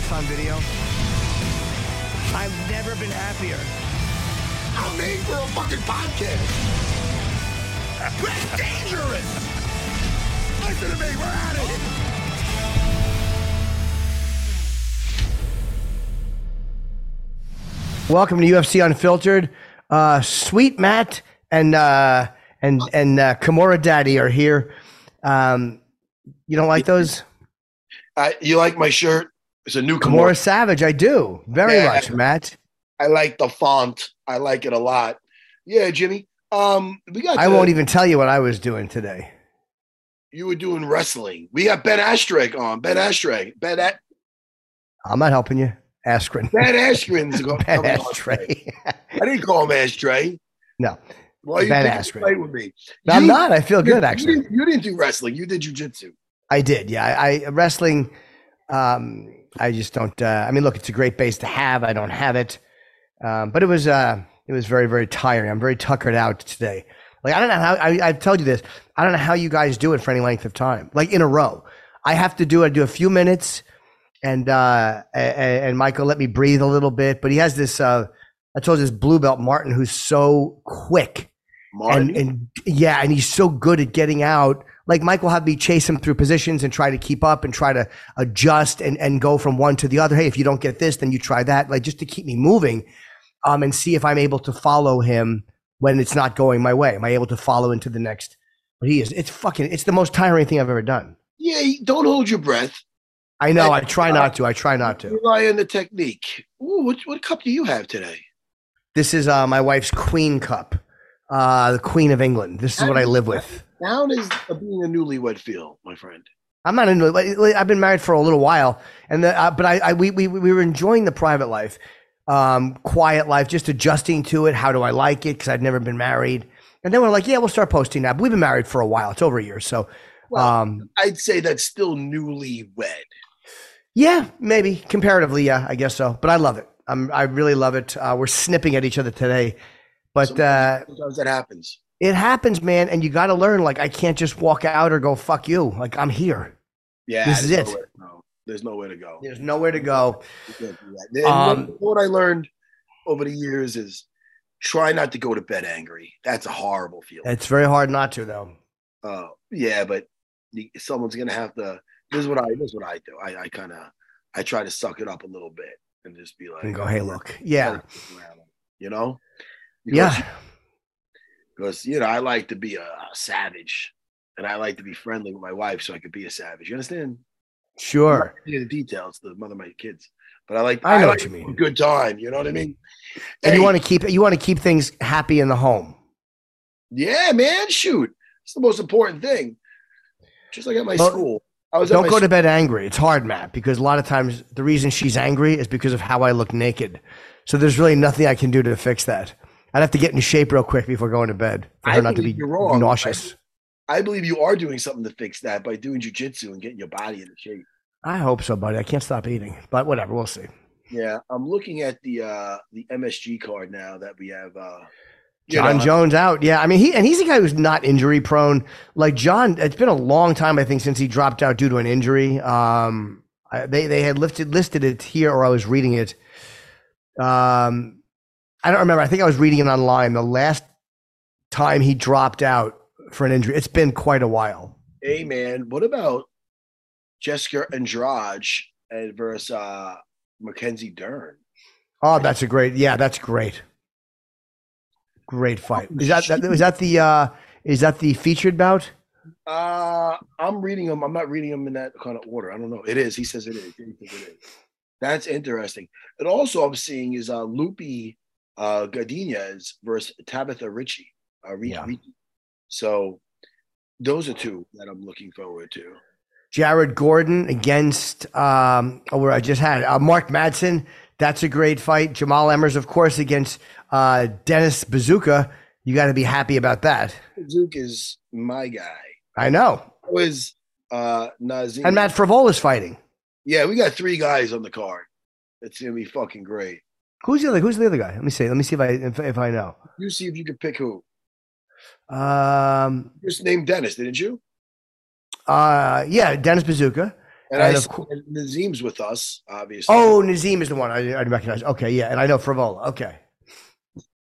That's on video. I've never been happier. I'm made for a fucking podcast. We're dangerous. Listen to me. We're at it. Welcome to UFC Unfiltered. Uh, Sweet Matt and uh, and and uh, Kimura Daddy are here. Um, you don't like those? Uh, you like my shirt? It's a new Kimura. Savage, I do very Yeah. much, Matt. I like the font. I like it a lot. Yeah, Jimmy. Um, we got. I the- won't even tell you what I was doing today. You were doing wrestling. We got Ben Astrake on. Ben Astrake. Ben. A- I'm not helping you, Askren. ben Askren's going. Ben Ashtray. I didn't call him Ashtray. no, Why you Ben Askren. fight with me? I'm not. I feel you- good you actually. didn't- You didn't do wrestling. You did jujitsu. I did. Yeah, I, I wrestling. Um, I just don't. Uh, I mean, look, it's a great base to have. I don't have it, um, but it was. Uh, it was very, very tiring. I'm very tuckered out today. Like I don't know how. I, I've told you this. I don't know how you guys do it for any length of time, like in a row. I have to do. I do a few minutes, and uh, and, and Michael let me breathe a little bit. But he has this. Uh, I told you this blue belt Martin, who's so quick Martin. and and yeah, and he's so good at getting out. Like Mike will have me chase him through positions and try to keep up and try to adjust and, and go from one to the other. Hey, if you don't get this, then you try that. Like just to keep me moving, um, and see if I'm able to follow him when it's not going my way. Am I able to follow into the next? But he is. It's fucking. It's the most tiring thing I've ever done. yeah, don't hold your breath. I know. I try not to. I try not to. Rely on the technique. Ooh, what, what cup do you have today? This is uh, my wife's Queen Cup, uh, the Queen of England. This is what I live with. How does uh, being a newlywed feel, my friend? I'm not into it. I've been married for a little while, and the, uh, but I, I we, we we were enjoying the private life, um, quiet life, just adjusting to it. How do I like it? Because I'd never been married, and then we're like, yeah, we'll start posting now. But we've been married for a while. It's over a year, so Well, um, I'd say that's still newlywed. yeah, maybe comparatively, yeah, I guess so. But I love it. I'm I really love it. Uh, we're snipping at each other today, but uh, Sometimes, sometimes that happens. It happens, man. And you got to learn. Like I can't just walk out or go fuck you. Like I'm here. Yeah, This is there's it. nowhere to go. There's nowhere to go. There's nowhere to go. You can't do that. And Um, what, what I learned over the years is try not to go to bed angry. That's a horrible feeling. It's very hard not to, though. Uh, yeah, but someone's gonna have to. This is what I. This is what I do. I, I kind of. I try to suck it up a little bit and just be like, And go, hey, look, yeah, you know, yeah. Because you know I like to be a, a savage, and I like to be friendly with my wife, so I could be a savage. You understand? Sure. the details, the mother of my kids, but I like. I know like what you mean. a Good time. You know what I mean? And you want to keep you want to keep things happy in the home. Yeah, man. Shoot, it's the most important thing. Just like at my Well, school, I was. Don't go to bed angry. It's hard, Matt, because a lot of times the reason she's angry is because of how I look naked. So there's really nothing I can do to fix that. I'd have to get in shape real quick before going to bed for her I not to be wrong. nauseous. I believe you are doing something to fix that by doing jujitsu and getting your body into shape. I hope so, buddy. I can't stop eating, but whatever. We'll see. Yeah, I'm looking at the uh the MSG card now that we have. uh Jon know, Jones out. Yeah, I mean he and he's a guy who's not injury prone. Like Jon, it's been a long time I think since he dropped out due to an injury. Um, I, they they had lifted listed it here, or I was reading it. Um, I don't remember. I think I was reading it online. The last time he dropped out for an injury, it's been quite a while. Hey man, what about Jessica Andrade and versus uh Mackenzie Dern? Oh, that's a great. Yeah, that's great. Great fight. Is that, that is that the uh, is that the featured bout? Uh I'm reading them. I'm not reading them in that kind of order. I don't know. It is. He says it is. He says it is. That's interesting. And also I'm seeing is uh Lupi uh Godinez versus Tabatha Ricci. Uh, Ricci, Yeah. So those are two that I'm looking forward to. Jared Gordon against um, oh, where I just had uh, Mark Madsen. That's a great fight. Jamall Emmers, of course, against uh, Dennis Buzukja. You got to be happy about that. Zook is my guy. I know. Was uh Nazim And Matt Frevola's fighting. Yeah, we got three guys on the card. It's gonna be fucking great. Who's the other? Who's the other guy? Let me see. Let me see if I if, if I know. You see if you can pick who. Um. You just named Dennis, didn't you? Uh. Yeah. Dennis Buzukja. And, And I of see cour- Nazim's with us, obviously. Oh, Nazim is the one I, I recognize. Okay. Yeah. And I know Frevola. Okay.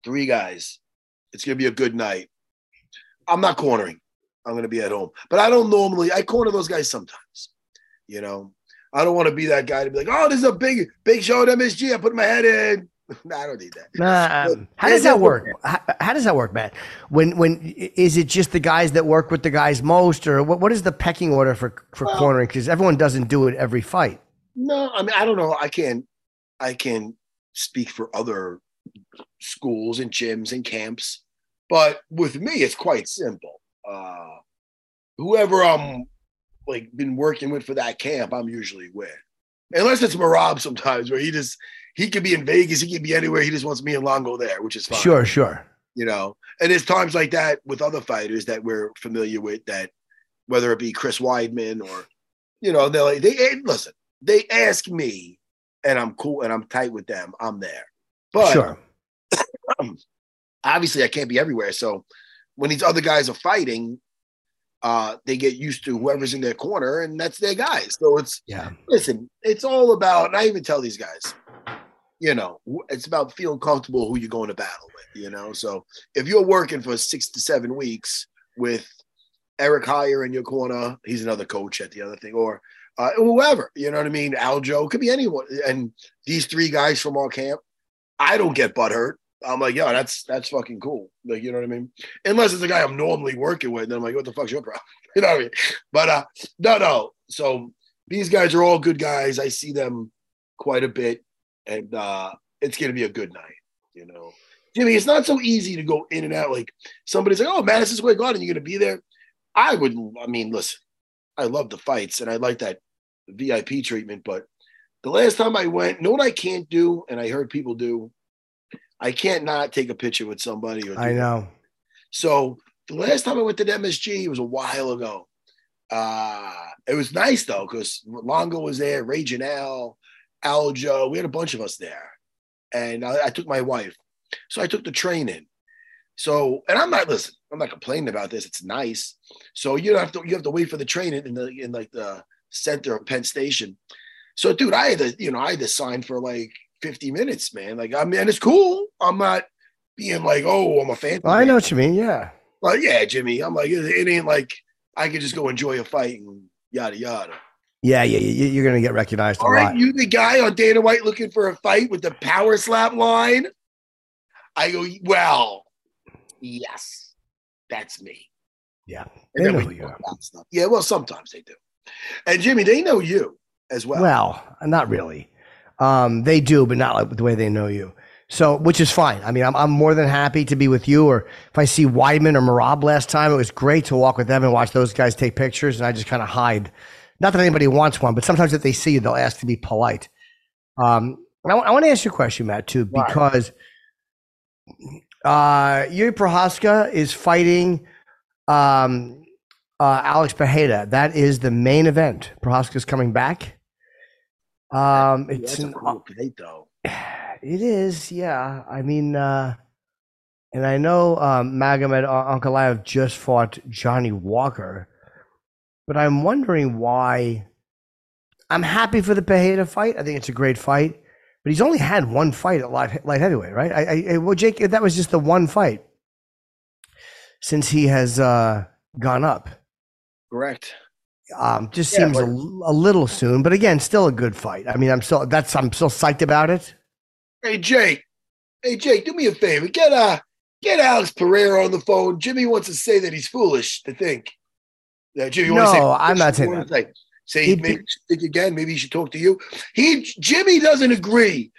three guys. It's gonna be a good night. I'm not cornering. I'm gonna be at home, but I don't normally. I corner those guys sometimes. You know, I don't want to be that guy to be like, "Oh, this is a big, big show at MSG. I put my head in." nah, I don't need that. Nah, But- how does that work? How, how does that work, Matt? When when is it just the guys that work with the guys most, or what? What is the pecking order for for Well- cornering? Because everyone doesn't do it every fight. No, I mean, I don't know. I can't. I can speak for other schools and gyms and camps, but with me, it's quite simple. Uh, whoever I'm like been working with for that camp, I'm usually with. Unless it's Merab sometimes, where he just he could be in Vegas, he could be anywhere. He just wants me and Longo there, which is fine. Sure, sure. you know. And there's times like that with other fighters that we're familiar with that, whether it be Chris Weidman or, you know, they're like they listen. They ask me, and I'm cool and I'm tight with them. I'm there, but sure. obviously I can't be everywhere. So when these other guys are fighting, uh, they get used to whoever's in their corner, and that's their guys. So it's Yeah. listen, it's all about, and I even tell these guys, you know, it's about feeling comfortable who you're going to battle with, you know. So if you're working for six to seven weeks with Eric Heyer in your corner, he's another coach at the other thing, or uh, whoever, you know what I mean? Aljo, could be anyone. And these three guys from our camp, I don't get butthurt. I'm like, yo, that's that's fucking cool. Like, you know what I mean? Unless it's a guy I'm normally working with, then I'm like, what the fuck's your problem? You know what I mean? But uh, no, no. So these guys are all good guys. I see them quite a bit, and uh, it's gonna be a good night. You know, Jimmy, it's not so easy to go in and out. Like somebody's like, "Oh, Madison Square Garden, you're gonna be there." I would. I mean, listen, I love the fights, and I like that VIP treatment. But the last time I went, know what I can't do, and I heard people do. I can't not take a picture with somebody. I know. so the last time I went to the MSG was a while ago. Uh, it was nice though because Longo was there, Ray Janelle, Aljo. We had a bunch of us there, and I, I took my wife. So I took the train in. So, and I'm not listen. I'm not complaining about this. It's nice. So you don't have to. You have to wait for the train in the in like the center of Penn Station. So, dude, I had to. You know, I had to sign for like 50 minutes, man. Like, I mean, it's cool. I'm not being like, oh, I'm a fan. Well, I know what you mean. Yeah. Well, yeah, Jimmy. I'm like, it, it ain't like I could just go enjoy a fight and yada yada. Yeah, yeah, yeah. You're gonna get recognized a All right, lot. you the guy on Dana White looking for a fight with the power slap line? I go, well, yes, that's me. Yeah. And They know you talk are. about stuff. Yeah, well, sometimes they do. And Jimmy, they know you as well. Well, not really. Um, they do, but not like the way they know you. So, which is fine. I mean, I'm, I'm more than happy to be with you. Or if I see Weidman or Merab last time, it was great to walk with them and watch those guys take pictures. And I just kind of hide. Not that anybody wants one, but sometimes if they see you, they'll ask to be polite. Um, and I, want to ask you a question, Matt, too, Why? because uh, Jiri Prochazka is fighting um, uh, Alex Pereira. That is the main event. Prochazka's coming back. Um, Yeah, it's that's a cool fight, though. it is, yeah. I mean, uh, and I know um, Magomed Ankalaev just fought Johnny Walker, but I'm wondering why. I'm happy for the Pereira fight. I think it's a great fight, but he's only had one fight at light, light heavyweight, right? I, I, I- well, Jake, that was just the one fight since he has uh, gone up. Correct. Um, just Yeah, seems a, a little soon, but again, still a good fight. I mean, I'm still that's I'm still psyched about it. Hey, Jake. Hey, Jake, do me a favor. Get uh, get Alex Pereira on the phone. Jimmy wants to say that he's foolish to think. Yeah, Jimmy, you wanna say No, I'm not saying that. Say, say He- maybe think again. Maybe he should talk to you. He Jimmy doesn't agree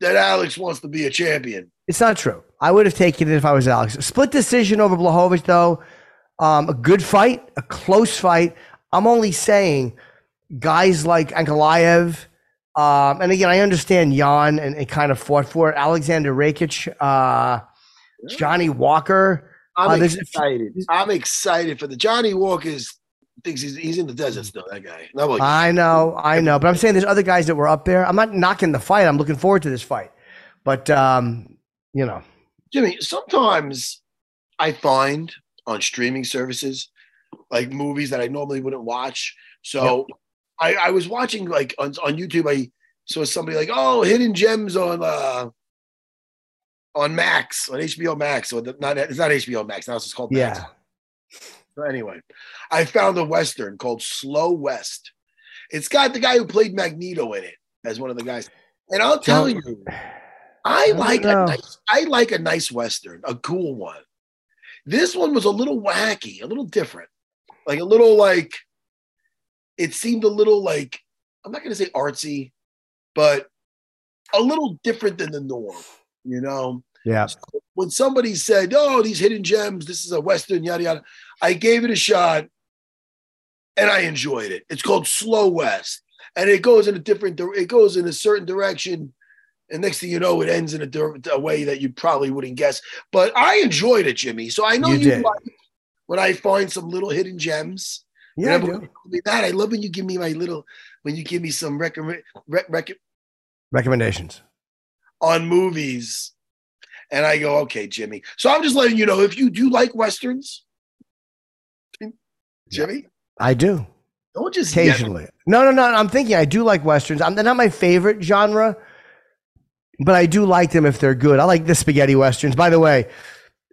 that Alex wants to be a champion. It's not true. I would have taken it if I was Alex. Split decision over Blachowicz, though. Um, a good fight, a close fight. I'm only saying guys like Ankalaev, um, and again, I understand Jan and, and kind of fought for it. Alexander Rakic, uh, Johnny Walker. I'm Uh, there's few- excited. I'm excited for the Johnny Walker's thinks he's he's in the desert still. That guy. I know, I know, but I'm saying there's other guys that were up there. I'm not knocking the fight. I'm looking forward to this fight, but um, you know, Jimmy. Sometimes I find on streaming services like movies that I normally wouldn't watch. So I, I was watching like on, on YouTube. I saw somebody like, oh, hidden gems on uh on Max on HBO Max. Or the, not it's not HBO Max. Now it's just called Max. yeah. So anyway, I found a western called Slow West. It's got the guy who played Magneto in it as one of the guys. And I'll tell Don't- you, I don't like know. a nice, I like a nice western, a cool one. This one was a little wacky, a little different, like a little like. It seemed a little like I'm not going to say artsy, but a little different than the norm. You know, Yeah. when somebody said, "Oh, these hidden gems, this is a western," yada yada, I gave it a shot, and I enjoyed it. It's called Slow West, and it goes in a different. It goes in a certain direction, and next thing you know, it ends in a, a way that you probably wouldn't guess. But I enjoyed it, Jimmy. So I know You you, did. like when I find some little hidden gems. Yeah, I do. you tell me that I love when you give me my little when you give me some recommend rec- rec- Recommendations. on movies. And I go, okay, Jimmy. So I'm just letting you know if you do like westerns, Jimmy, I do. don't just Occasionally. No, no, no. I'm thinking I do like westerns. I'm they're not my favorite genre, but I do like them if they're good. I like the spaghetti westerns. By the way,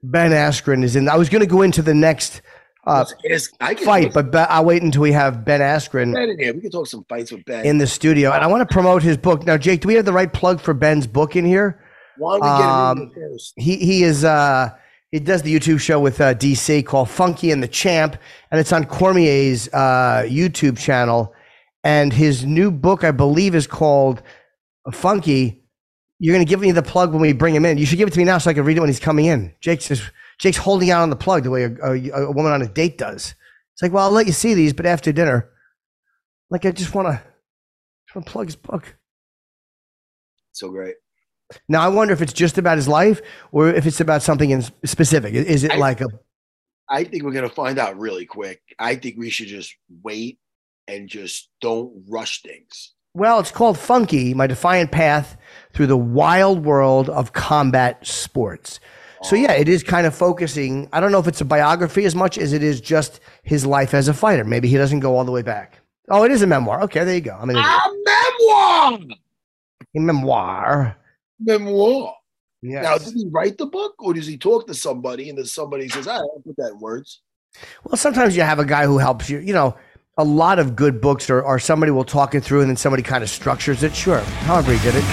Ben Askren is in. I was going to go into the next uh, It's- I can fight, but be- I'll wait until we have Ben Askren Ben in here. We can talk some fights with Ben. in the studio, and I want to promote his book. Now, Jake, do we have the right plug for Ben's book in here? Why don't we get um, him in first? he he is uh he does the YouTube show with uh, DC called Funky and the Champ, and it's on Cormier's uh, YouTube channel. And his new book, I believe, is called Funky. You're gonna give me the plug when we bring him in. You should give it to me now so I can read it when he's coming in. Jake's just, Jake's holding out on the plug the way a, a, a woman on a date does. It's like, well, I'll let you see these, but after dinner, like I just want to, just want to plug his book. So great. Now I wonder if it's just about his life or if it's about something in specific. Is it I- like a I think we're gonna find out really quick. I think we should just wait and just don't rush things. Well? It's called Funky: My Defiant Path Through the Wild World of Combat Sports. So yeah, it is kind of focusing. I don't know if it's a biography as much as it is just his life as a fighter. Maybe he doesn't go all the way back. Oh, it is a memoir. Okay, there you go. I mean, A memoir. a memoir. Memoir. Yeah. Now, did he write the book, or does he talk to somebody and then somebody says, "I will put that in words"? Well, sometimes you have a guy who helps you. You know, a lot of good books or, are somebody will talk it through and then somebody kind of structures it. Sure. However he did it.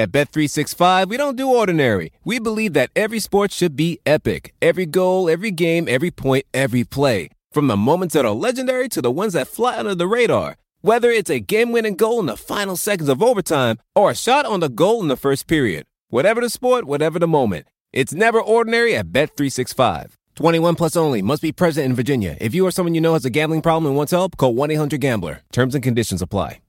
At Bet365, we don't do ordinary. We believe that every sport should be epic. Every goal, every game, every point, every play. From the moments that are legendary to the ones that fly under the radar. Whether it's a game-winning goal in the final seconds of overtime or a shot on the goal in the first period. Whatever the sport, whatever the moment. It's never ordinary at Bet365. 21 plus only. Must be present in Virginia. If you or someone you know has a gambling problem and wants help, call 1-800-GAMBLER. Terms and conditions apply.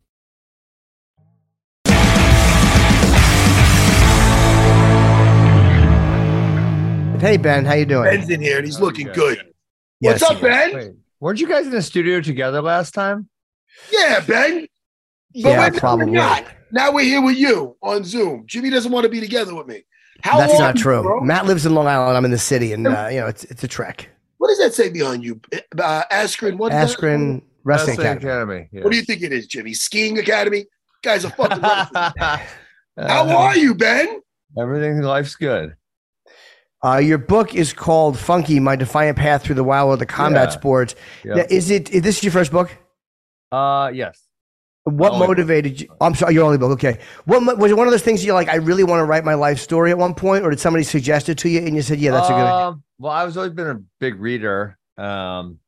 Hey Ben, how you doing? Ben's in here and he's looking Okay. good. Yes, What's up, he. Ben? Wait, weren't you guys in the studio together last time? Yeah, Ben. But Yeah, probably. we're not. Now we're here with you on Zoom. Jimmy doesn't want to be together with me. How That's long, not true. bro? Matt lives in Long Island. I'm in the city, and uh, you know it's it's a trek. What does that say behind you? Uh, Askren. What is that? Askren Wrestling Wrestling Academy. Academy. What do you think it is, Jimmy? Skiing Academy? Guy's a fucking. How How are you, Ben? Everything in life's good. Uh, your book is called "Funky: My Defiant Path Through the Wild World of Combat Yeah. Sports." Yeah. Now, is it? Is this your first book? Uh, yes. What book. motivated you? I'm sorry, your only book. Okay. What was it? One of those things you're like, I really want to write my life story at one point, or did somebody suggest it to you and you said, "Yeah, that's a good." idea? Um, Well, I was always been a big reader. Um,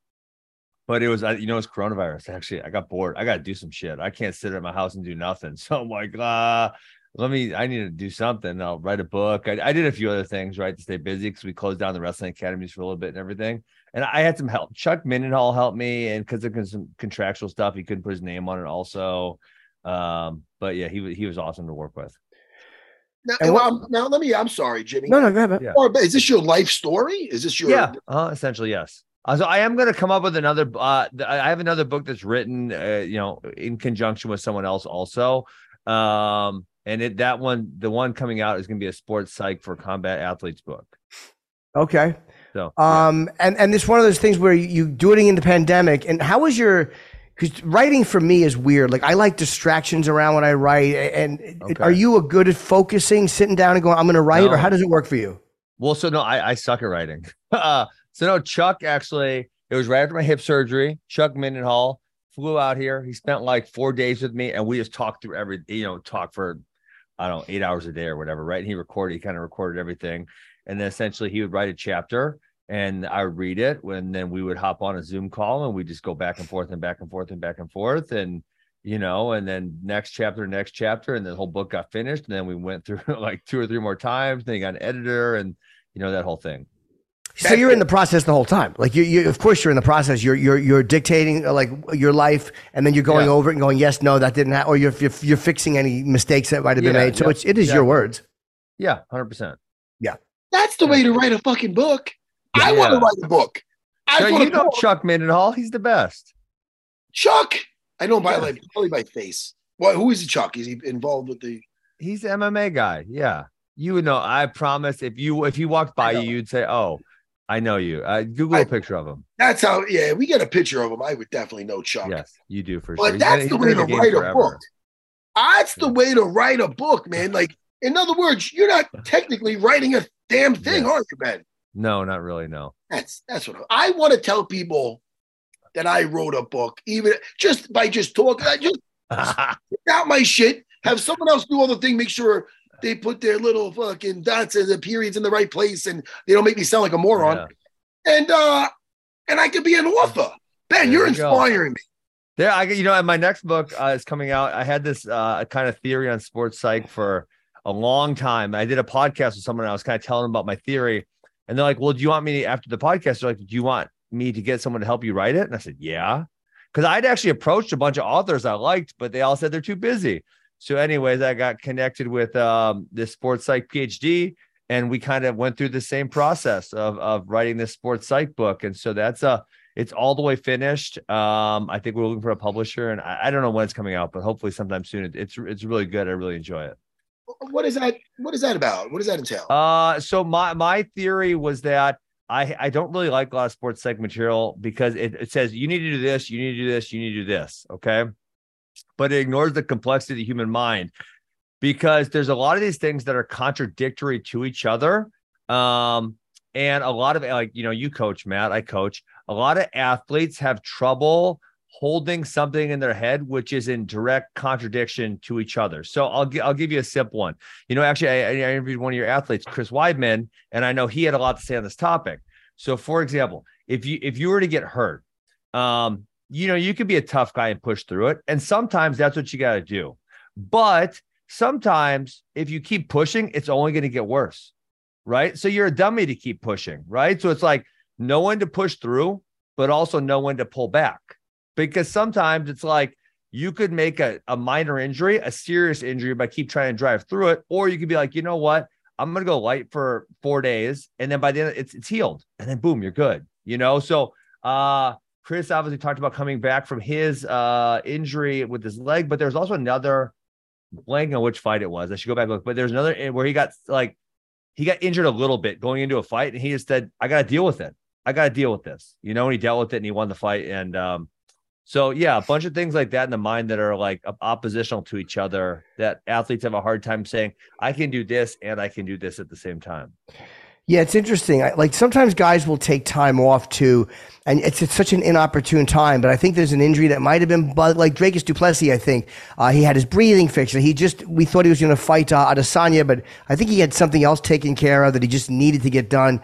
but it was I- you know it's coronavirus. Actually, I got bored. I got to do some shit. I can't sit at my house and do nothing. So I'm like, uh, let me. I need to do something. I'll write a book. I, I did a few other things right to stay busy because we closed down the wrestling academies for a little bit and everything. And I had some help. Chuck Mindenhall helped me, and because of some contractual stuff, he couldn't put his name on it. Also, um, but yeah, he was he was awesome to work with. Now, And what- um, now let me. I'm sorry, Jimmy. No, no, go ahead. Yeah. Or, is this your life story? Is this your? Yeah, uh, essentially yes. Uh, so I am going to come up with another. Uh, th- I have another book that's written, uh, you know, in conjunction with someone else also. Um, and it that one, the one coming out is going to be a sports psych for combat athletes book. Okay. So yeah. Um, and and it's one of those things where you, you do it in the pandemic. And how was your? Because writing for me is weird. Like I like distractions around when I write. And Okay. are you a good at focusing, sitting down and going, "I'm going to write," or how does it work for you? Well, so no, I, I suck at writing. uh, so no, Chuck actually, it was right after my hip surgery. Chuck Mindenhall flew out here. He spent like four days with me, and we just talked through every, you know, talk for I don't know, eight hours a day or whatever. Right? And he recorded, he kind of recorded everything, and then essentially he would write a chapter, and I would read it, and then we would hop on a Zoom call, and we just go back and forth and back and forth and back and forth, and you know, and then next chapter, next chapter, and the whole book got finished. And then we went through like two or three more times. Then you got an editor, and you know that whole thing. So you're in the process the whole time. Like you, you of course, you're in the process. You're you're you're dictating uh, like your life, and then you're going Yeah. over it and going, "Yes, no, that didn't," happen, or you're, you're you're fixing any mistakes that might have been Yeah, made. So yeah, it's it is your words. Yeah, hundred percent. That's the way to write a fucking book. I want to write a book. I want you know Chuck Mindenhall, he's the best. Chuck. I know by Yeah. like probably by face. Well, who is Chuck? Is he involved with the? He's the MMA guy. Yeah, you would know. I promise. If you if he walked by you, you'd say, "Oh, I know you." Uh, Google I- a picture of him. That's how. Yeah, we get a picture of him. I would definitely know Chuck. Yes, you do for sure. But that's the way to in the game write a book. That's the way to write a book, man. Like, in other words, you're not technically writing a damn thing, Yes. are you, Ben? No, not really. No. That's that's what I, I want to tell people that I wrote a book, even just by just talking. I just out my shit, have someone else do all the thing, make sure they put their little fucking dots and the periods in the right place, and they don't make me sound like a moron. Yeah. And uh, and I could be an author. Ben, There you're you go. inspiring me. There, I you know, and my next book uh, is coming out. I had this uh, kind of theory on sports psych for a long time. I did a podcast with someone. I was kind of telling them about my theory, and they're like, "Well, do you want me to, after the podcast? They're like, do you want me to get someone to help you write it?" And I said, "Yeah," because I'd actually approached a bunch of authors I liked, but they all said they're too busy. So, anyways, I got connected with um, this sports psych PhD, and we kind of went through the same process of of writing this sports psych book. And so that's a it's all the way finished. Um, I think we're looking for a publisher, and I, I don't know when it's coming out, but hopefully sometime soon. It, it's it's really good. I really enjoy it. What is that? What is that about? What does that entail? Uh, so my my theory was that I I don't really like a lot of sports psych material because it, it says you need to do this, you need to do this, you need to do this. Okay, but it ignores the complexity of the human mind because there's a lot of these things that are contradictory to each other. Um, and a lot of like you know you coach Matt, I coach. A lot of athletes have trouble holding something in their head which is in direct contradiction to each other. So I'll I'll give you a simple one. You know, actually, I, I interviewed one of your athletes, Chris Weidman, and I know he had a lot to say on this topic. So, for example, if you if you were to get hurt, um, you know, you could be a tough guy and push through it, and sometimes that's what you got to do. But sometimes, if you keep pushing, it's only going to get worse, right? So you're a dummy to keep pushing, right? So it's like know when to push through, but also know when to pull back, because sometimes it's like you could make a, a minor injury, a serious injury by keep trying to drive through it. Or you could be like, you know what? I'm gonna go light for four days. And then by the end, it's it's healed. And then boom, you're good. You know, so uh Chris obviously talked about coming back from his uh injury with his leg, but there's also another blank on which fight it was. I should go back look, but there's another eh, where he got like he got injured a little bit going into a fight, and he just said, I gotta deal with it. I gotta deal with this. You know, and he dealt with it and he won the fight. And um so yeah, a bunch of things like that in the mind that are like oppositional to each other that athletes have a hard time saying, I can do this and I can do this at the same time. Yeah, it's interesting. I, like sometimes guys will take time off too, and it's, it's such an inopportune time. But I think there's an injury that might have been, but like Dricus Du Plessis, I think uh, he had his breathing fixed. He just we thought he was going to fight uh, Adesanya, but I think he had something else taken care of that he just needed to get done.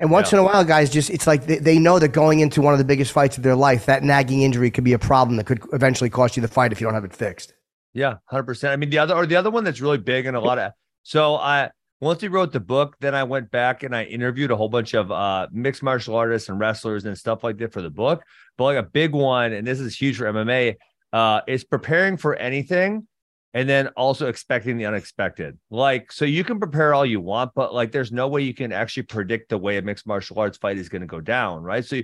And once Yeah. in a while, guys, just it's like they, they know that going into one of the biggest fights of their life, that nagging injury could be a problem that could eventually cost you the fight if you don't have it fixed. Yeah, hundred percent. I mean, the other or the other one that's really big and a lot of so I once we wrote the book, then I went back and I interviewed a whole bunch of uh mixed martial artists and wrestlers and stuff like that for the book. But like a big one, and this is huge for MMA, uh, is preparing for anything and then also expecting the unexpected. Like, so you can prepare all you want, but like there's no way you can actually predict the way a mixed martial arts fight is going to go down, right? So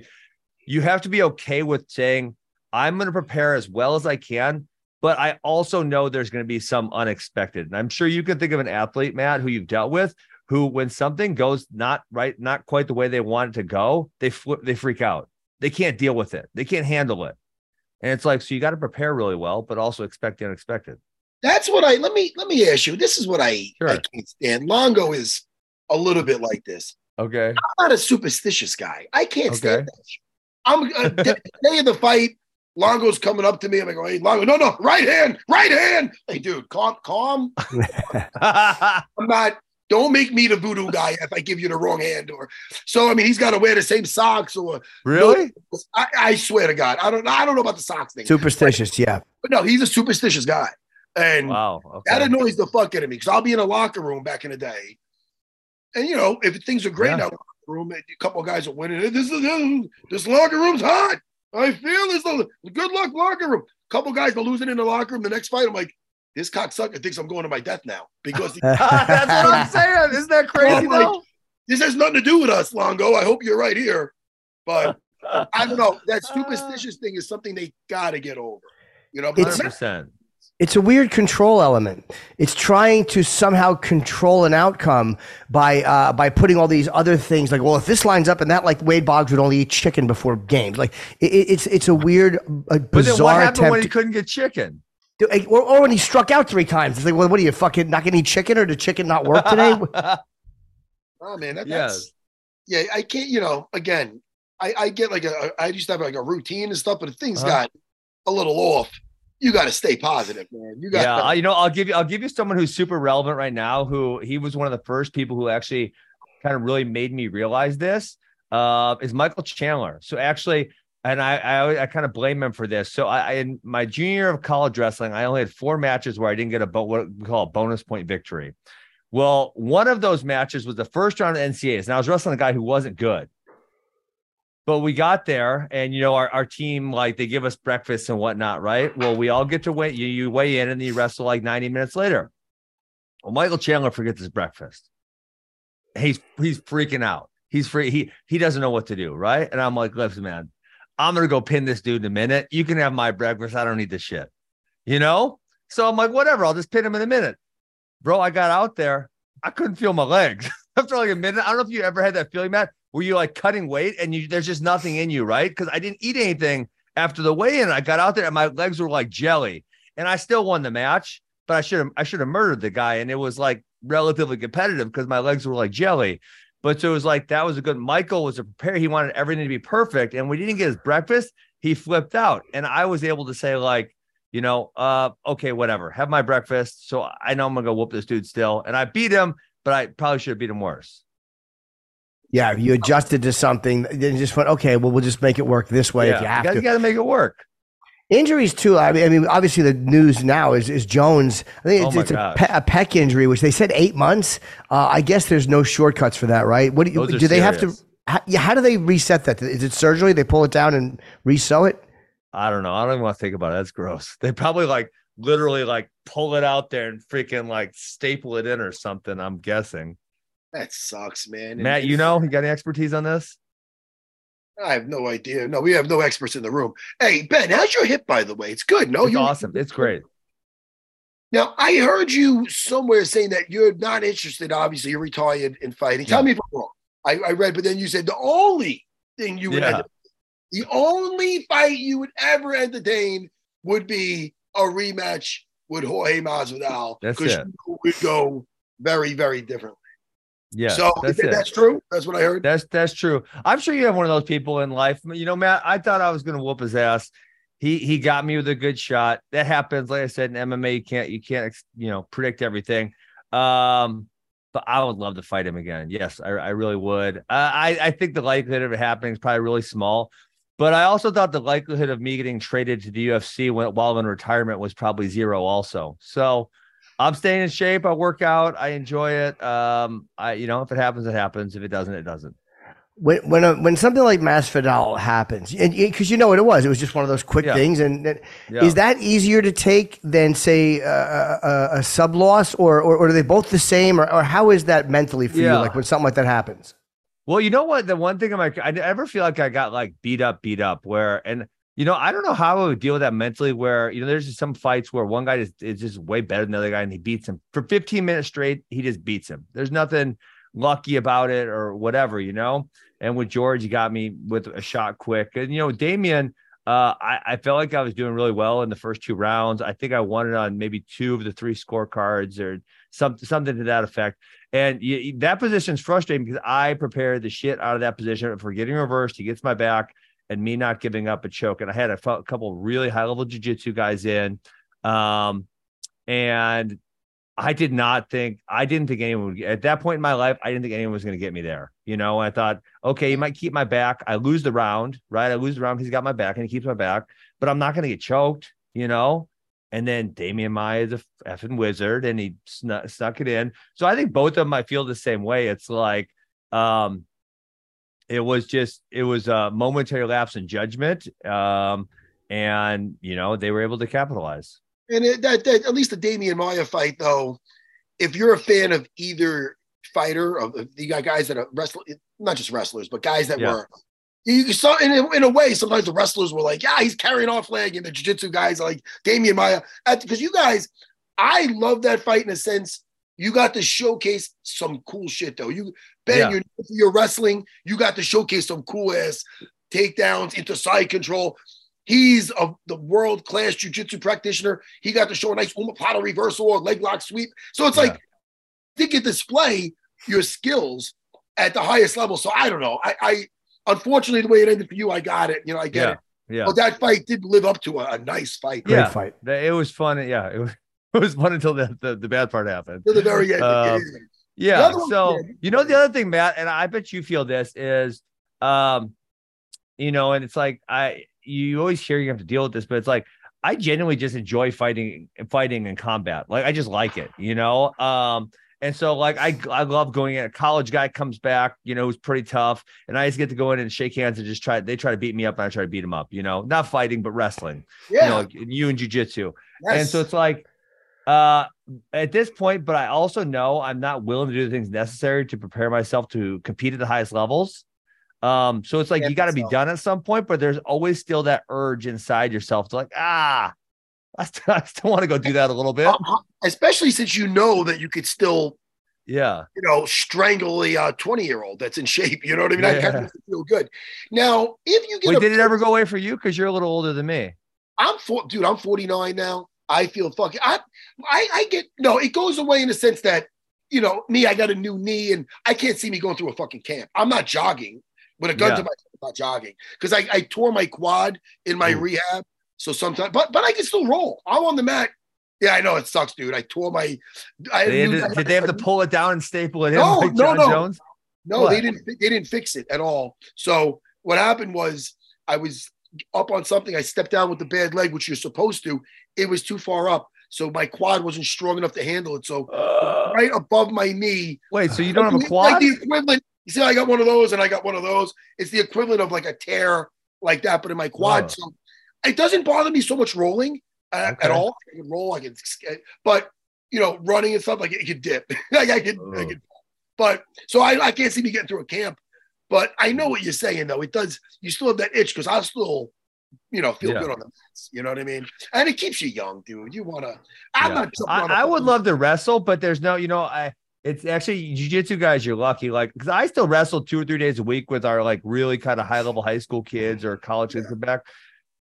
you, have to be okay with saying, I'm going to prepare as well as I can, but I also know there's going to be some unexpected. And I'm sure you can think of an athlete, Matt, who you've dealt with, who when something goes not right, not quite the way they want it to go, they flip, they freak out. They can't deal with it. They can't handle it. And it's like, so you got to prepare really well, but also expect the unexpected. That's what I let me let me ask you. This is what I, Sure. I can't stand. Longo is a little bit like this. Okay. I'm not a superstitious guy. I can't Okay. stand that shit. I'm uh, the day of the fight. Longo's coming up to me. I'm like, hey, Longo, no, no, right hand, right hand. Hey, dude, calm, calm. I'm not. Don't make me the voodoo guy if I give you the wrong hand. Or so. I mean, he's got to wear the same socks. Or really? I, I swear to God, I don't. I don't know about the socks thing. Superstitious, yeah. But no, he's a superstitious guy, and Wow. that annoys the fuck out of me because I'll be in a locker room back in the day, and you know if things are great Yeah. in that locker room, a couple of guys are winning. This is this locker room's hot. I feel this. Good luck, locker room. A couple guys are losing in the locker room. The next fight, I'm like, this cocksucker thinks I'm going to my death now because he- ah, That's what I'm saying. Isn't that crazy I'm like- though? this has nothing to do with us, Longo. I hope you're right here, but I don't know. That superstitious thing is something they got to get over. You know, It's- Hundred percent. It's a weird control element. It's trying to somehow control an outcome by uh, by putting all these other things like, well, if this lines up and that, like Wade Boggs would only eat chicken before games. Like it, it's it's a weird, a But then what bizarre happened when he couldn't get chicken? to- or, or when he struck out three times, it's like, well, what are you fucking not going to eat chicken, or did chicken not work today? oh man, that, Yes. that's yeah. I can't. You know, again, I, I get like a. I used to have like a routine and stuff, but things Uh-huh. got a little off, you got to stay positive, man. You got. yeah, you know, I'll give you, I'll give you someone who's super relevant right now. Who he was one of the first people who actually kind of really made me realize this. Uh, is Michael Chandler. So actually, and I, I, I kind of blame him for this. So I, I, in my junior year of college wrestling, I only had four matches where I didn't get a what we call a bonus point victory. Well, one of those matches was the first round of NCAAs, and I was wrestling a guy who wasn't good. But we got there, and you know, our, our team, like they give us breakfast and whatnot, right? Well, we all get to weigh you, you weigh in and then you wrestle like 90 minutes later. Well, Michael Chandler forgets his breakfast. He's he's freaking out. He's free. He he doesn't know what to do, right? And I'm like, listen, man, I'm gonna go pin this dude in a minute. You can have my breakfast. I don't need this shit. You know? So I'm like, whatever, I'll just pin him in a minute. Bro, I got out there. I couldn't feel my legs after like a minute. I don't know if you ever had that feeling, Matt, where you like cutting weight and you there's just nothing in you, right? Because I didn't eat anything after the weigh-in. I got out there and my legs were like jelly, and I still won the match. But I should have I should have murdered the guy, and it was like relatively competitive because my legs were like jelly. But so it was like that was a good. Michael was a prepare. He wanted everything to be perfect, and we didn't get his breakfast, he flipped out. And I was able to say like, you know, uh, okay, whatever, have my breakfast. So I know I'm gonna go whoop this dude still, and I beat him, but I probably should have beat him worse. Yeah, you adjusted to something, then you just went, okay, well, we'll just make it work this way if you have got, to. got to make it work. Injuries too. I mean, I mean, obviously the news now is is Jones. I think Oh it's, my it's a, pe- a pec injury, which they said eight months. Uh, I guess there's no shortcuts for that, right? What do you do? They have to. How, yeah, how do they reset that? Is it surgery? They pull it down and resew it. I don't know. I don't even want to think about it. That's gross. They probably like literally like pull it out there and freaking like staple it in or something. I'm guessing. That sucks, man. Matt, you know, you got any expertise on this? I have no idea. No, we have no experts in the room. Hey, Ben, how's your hip, by the way? It's good. No, it's you awesome. It's great. Now, I heard you somewhere saying that you're not interested. Obviously, you're retired in fighting. Tell me if I'm wrong. I, I read, but then you said the only thing you would Yeah. the only fight you would ever entertain would be a rematch with Jorge Masvidal That's because it. would go very, very differently. Yeah. so that's it. that's true. That's what I heard. That's that's true. I'm sure you have one of those people in life. You know, Matt, I thought I was gonna whoop his ass. He he got me with a good shot. That happens. Like I said, in MMA, you can't you can't you know predict everything. Um, but I would love to fight him again. Yes, I, I really would. Uh, I I think the likelihood of it happening is probably really small. But I also thought the likelihood of me getting traded to the UFC when, while in retirement was probably zero, also. So I'm staying in shape. I work out. I enjoy it. Um, I you know if it happens, it happens. If it doesn't, it doesn't. When when a, when something like Masvidal happens, and because you know what it was, it was just one of those quick Yeah. things, and, and Yeah. is that easier to take than say a, a, a sub loss, or, or or are they both the same, or, or how is that mentally for you, like when something like that happens? Well, you know what? The one thing I'm like, I never feel like I got like beat up, beat up. Where and you know, I don't know how I would deal with that mentally. Where you know, there's just some fights where one guy is, is just way better than the other guy, and he beats him for 15 minutes straight. He just beats him. There's nothing lucky about it or whatever, you know. And with George, he got me with a shot quick, and you know, Damian. Uh, I, I felt like I was doing really well in the first two rounds. I think I won it on maybe two of the three scorecards or something, something to that effect. And you, that position is frustrating because I prepared the shit out of that position for getting reversed. He gets my back and me not giving up a choke. And I had a couple really high level jujitsu guys in. Um, and I did not think, I didn't think anyone would, at that point in my life, I didn't think anyone was going to get me there. You know, I thought, okay, he might keep my back. I lose the round, right? I lose the round he's got my back and he keeps my back, but I'm not going to get choked, you know? And then Damian Maia is a effing wizard and he snuck, snuck it in. So I think both of them I feel the same way. It's like um it was just it was a momentary lapse in judgment. Um and you know they were able to capitalize. And it, that, that at least the Damian Maia fight, though, if you're a fan of either fighter, of of the guys that are wrestle, not just wrestlers, but guys that Yeah. were, you saw in a, in a way, sometimes the wrestlers were like, yeah, he's carrying off leg, and the jiu-jitsu guys are like Damian Maia, because you guys, I love that fight in a sense. You got to showcase some cool shit, though. You Ben, Yeah. you're, you're wrestling. You got to showcase some cool ass takedowns into side control. He's a, the world class jujitsu practitioner. He got to show a nice omoplata reversal or leg lock sweep. So it's like, they can display your skills at the highest level. So I don't know. I, I unfortunately the way it ended for you, I got it. You know, I get Yeah. it. Yeah. But that fight did live up to a, a nice fight. Great Yeah. fight. It was fun. Yeah, it was, it was fun until the, the, the bad part happened. To the very end. Um, Yeah. Yeah. The other one- So you know the other thing, Matt, and I bet you feel this is, um, you know, and it's like I you always hear you have to deal with this, but it's like I genuinely just enjoy fighting fighting in combat. Like I just like it, you know. Um, and so like I I love going in. A college guy comes back, you know, who's pretty tough, and I just get to go in and shake hands and just try. They try to beat me up, and I try to beat them up. You know, not fighting, but wrestling. Yeah. You know, like you in jujitsu. And so it's like, uh, at this point, but I also know I'm not willing to do the things necessary to prepare myself to compete at the highest levels. Um, so it's like Yeah, you got to be done at some point, but there's always still that urge inside yourself to like, ah, I still, I still want to go do that a little bit. Uh, uh, especially since you know that you could still, Yeah. you know, strangle a 20 year old that's in shape. You know what I mean? Yeah. you feel good. Now, if you get Wait, a did it ever go away for you? Because you're a little older than me. I'm four, dude. I'm 49 now. I feel fucking. I, I, I get no. It goes away in the sense that you know me. I got a new knee, and I can't see me going through a fucking camp. I'm not jogging with a gun Yeah. to my. I'm not jogging because I, I tore my quad in my Ooh. rehab. So sometimes, but but I can still roll. I'm on the mat. Yeah, I know it sucks, dude. I tore my. I They had new- to- did they have to pull it down and staple it in No, like no, Jon no. Jones? No, What? they didn't. They didn't fix it at all. So what happened was I was up on something. I stepped down with the bad leg, which you're supposed to. It was too far up, so my quad wasn't strong enough to handle it. So Uh, right above my knee. wait, so you don't have a Like quad? the equivalent. You see, I got one of those, and I got one of those. It's the equivalent of like a tear like that, but in my quad. Whoa. So it doesn't bother me so much rolling uh, Okay. at all. I can roll. I can, but you know, running and stuff like it, it could dip. like I could, I Ugh. could. But so I, I can't see me getting through a camp. But I know what you're saying though. It does. You still have that itch because I still, you know, feel Yeah. good on the mats. You know what I mean? And it keeps you young, dude. You want to. I'm Yeah. not. jumping on a I, I would love to wrestle, but there's no, you know, I it's actually jujitsu guys, you're lucky. Like, because I still wrestle two or three days a week with our like really kind of high level high school kids or college kids come back.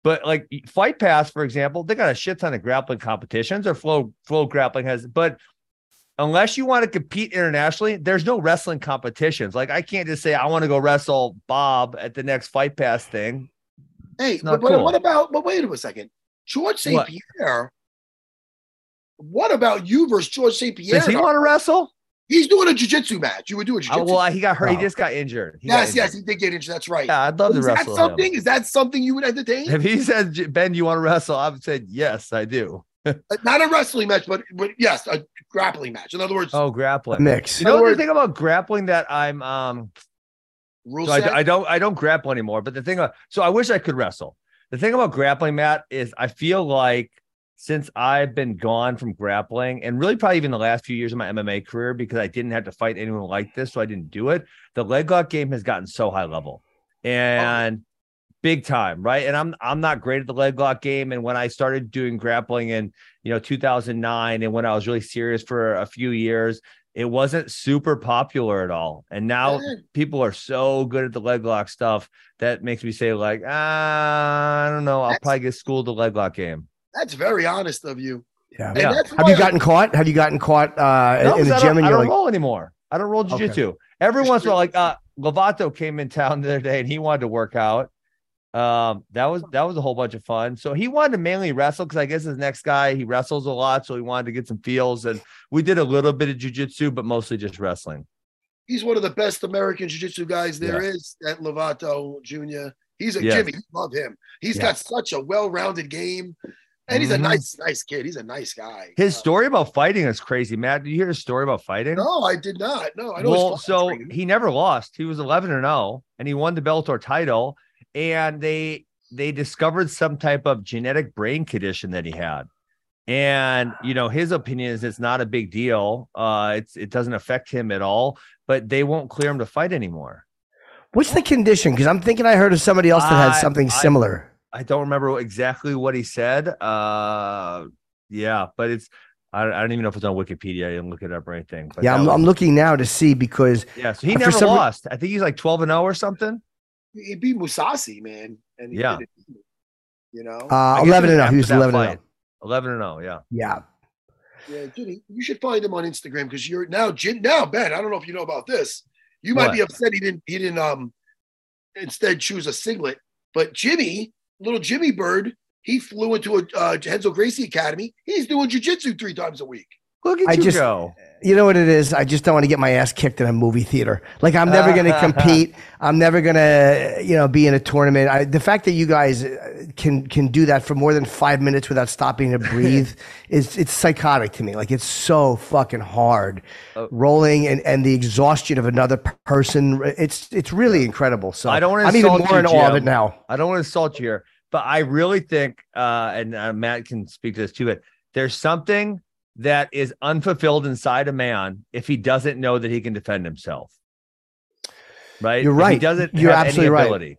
But like Fight Pass, for example, they got a shit ton of grappling competitions or flow flow grappling has, but unless you want to compete internationally, there's no wrestling competitions. Like I can't just say I want to go wrestle Bob at the next Fight Pass thing. Hey, but, cool. what about? But wait a second, George St. What? Pierre. What about you versus George St. Pierre? Does he want to wrestle? He's doing a jiu-jitsu match. You would do a Uh, jiu-jitsu. well, he got hurt. He Oh. just got injured. He got yes, yes, he did get injured. That's right. Yeah, I'd love to Is that wrestle him. something? Is that something you would entertain? If he said, Ben, you want to wrestle? I would say, yes, I do. Uh, Not a wrestling match, but, but yes, a grappling match. In other words, Oh, grappling. mix. You know other the thing about grappling that I'm um rule so I, set. I don't I don't grapple anymore. But the thing about so I wish I could wrestle. The thing about grappling, Matt, is I feel like since I've been gone from grappling and really probably even the last few years of my MMA career because I didn't have to fight anyone like this, so I didn't do it. The leg lock game has gotten so high level and big time, right? And I'm I'm not great at the leg lock game. And when I started doing grappling in you know 2009 and when I was really serious for a few years, it wasn't super popular at all. And now Yeah. people are so good at the leg lock stuff that makes me say like, ah, I don't know, I'll That's- probably get schooled the leg lock game. That's very honest of you. Yeah. And Yeah. that's Have you why- gotten caught? Have you gotten caught uh, No, in 'cause the I gym don't, and I you're don't like, roll anymore. I don't roll Okay. jujitsu. Every once in a while, like uh Lovato came in town the other day and he wanted to work out. Um, that was that was a whole bunch of fun. So he wanted to mainly wrestle because I guess his next guy he wrestles a lot, so he wanted to get some feels. And we did a little bit of jujitsu, but mostly just wrestling. He's one of the best American jiu-jitsu guys there is. At Lovato Jr. He's a Yes. Jimmy. Love him. He's Yeah. got such a well-rounded game, and he's a Mhm. nice, nice kid. He's a nice guy. His Uh, story about fighting is crazy. Matt, did you hear his story about fighting? no, I did not. No, I know. his well, so he never lost. He was 11 and 0 and he won the Bellator title and they they discovered some type of genetic brain condition that he had. And you know, his opinion is it's not a big deal. Uh it's it doesn't affect him at all, but they won't clear him to fight anymore. what's the condition? Because I'm thinking I heard of somebody else that had something I- similar. I don't remember exactly what he said. Uh yeah, but it's I, I don't even know if it's on Wikipedia. I didn't look it up or anything. But yeah, I'm, was- I'm looking now to see because yeah, so he never some re- lost. I think he's like 12 and 0 or something. He beat Mousasi, man. And he Yeah. did it, you know. uh, 11 it and 0. after He was that 11 and fight. 0. 11 and 0, yeah. Yeah. yeah, Jimmy, you should find him on Instagram because you're now Jim. Now, Ben, I don't know if you know about this. You might What? be upset he didn't. He didn't. Um, instead choose a singlet. But Jimmy, little Jimmy Bird, he flew into a uh, Renzo Gracie Academy. He's doing jujitsu three times a week. Look at I you just- go. You know what it is? I just don't want to get my ass kicked in a movie theater. Like I'm never going to compete. I'm never going to, you know, be in a tournament. I, the fact that you guys uh, can can do that for more than five minutes without stopping to breathe is it's psychotic to me. Like it's so fucking hard, Oh. rolling and, and the exhaustion of another person. It's it's really incredible. So I don't wanna I'm even more you, in awe of it now. I don't want to insult you here, but I really think, uh, and uh, Matt can speak to this too, but there's something that is unfulfilled inside a man if he doesn't know that he can defend himself. Right? You're If He right. doesn't You're have absolutely any right. ability.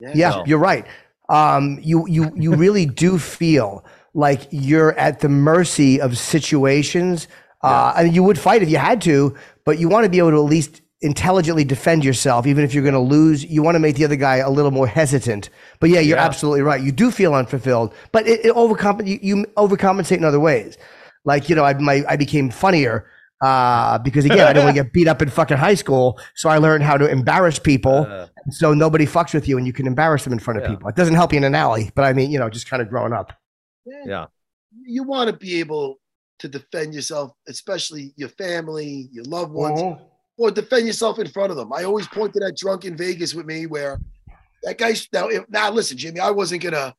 Yeah, No. you're right. Um, you you you really do feel like you're at the mercy of situations. Uh, I mean, you would fight if you had to, but you want to be able to at least intelligently defend yourself, even if you're going to lose. You want to make the other guy a little more hesitant. But yeah, you're Yeah. absolutely right. You do feel unfulfilled, but it, it overcomp- you, you overcompensate in other ways. Like you know, I my, I became funnier. Uh, because again, I didn't want to get beat up in fucking high school, so I learned how to embarrass people Uh, so nobody fucks with you and you can embarrass them in front of Yeah. people. It doesn't help you in an alley, but I mean, you know, just kind of growing up. yeah. You want to be able to defend yourself, especially your family, your loved ones, or defend yourself in front of them. I always point to that drunk in Vegas with me where that guy. Now, if, now listen, Jimmy, I wasn't gonna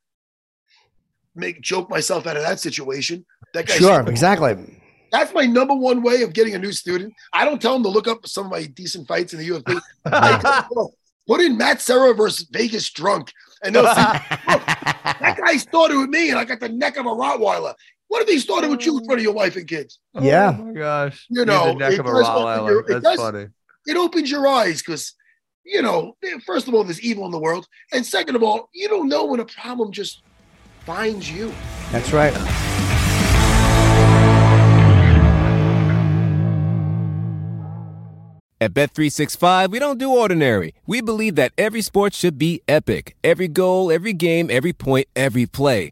make joke myself out of that situation. That guy. Sure, exactly. That's my number one way of getting a new student. I don't tell them to look up some of my decent fights in the UFC. Put in Matt Serra versus Vegas drunk, and they'll see that guy started with me, and I got the neck of a Rottweiler. What if he started with you in front of your wife and kids? Oh, yeah. Oh my gosh. You know, the neck it of a does open Rottweiler. your- it That's does- funny. It opens your eyes because, you know, first of all, there's evil in the world, and second of all, you don't know when a problem just finds you. That's right. At Bet365, we don't do ordinary. We believe that every sport should be epic. Every goal, every game, every point, every play.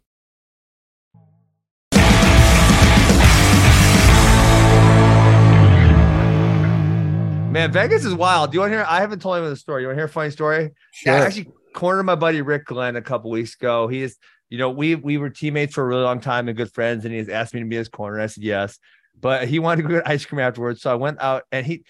Man, Vegas is wild. Do you want to hear? I haven't told him the story. You want to hear a funny story? Sure. I actually cornered my buddy Rick Glenn a couple weeks ago. He is, you know, we we were teammates for a really long time and good friends, and he has asked me to be his corner. I said yes, but he wanted to go get ice cream afterwards. So I went out and he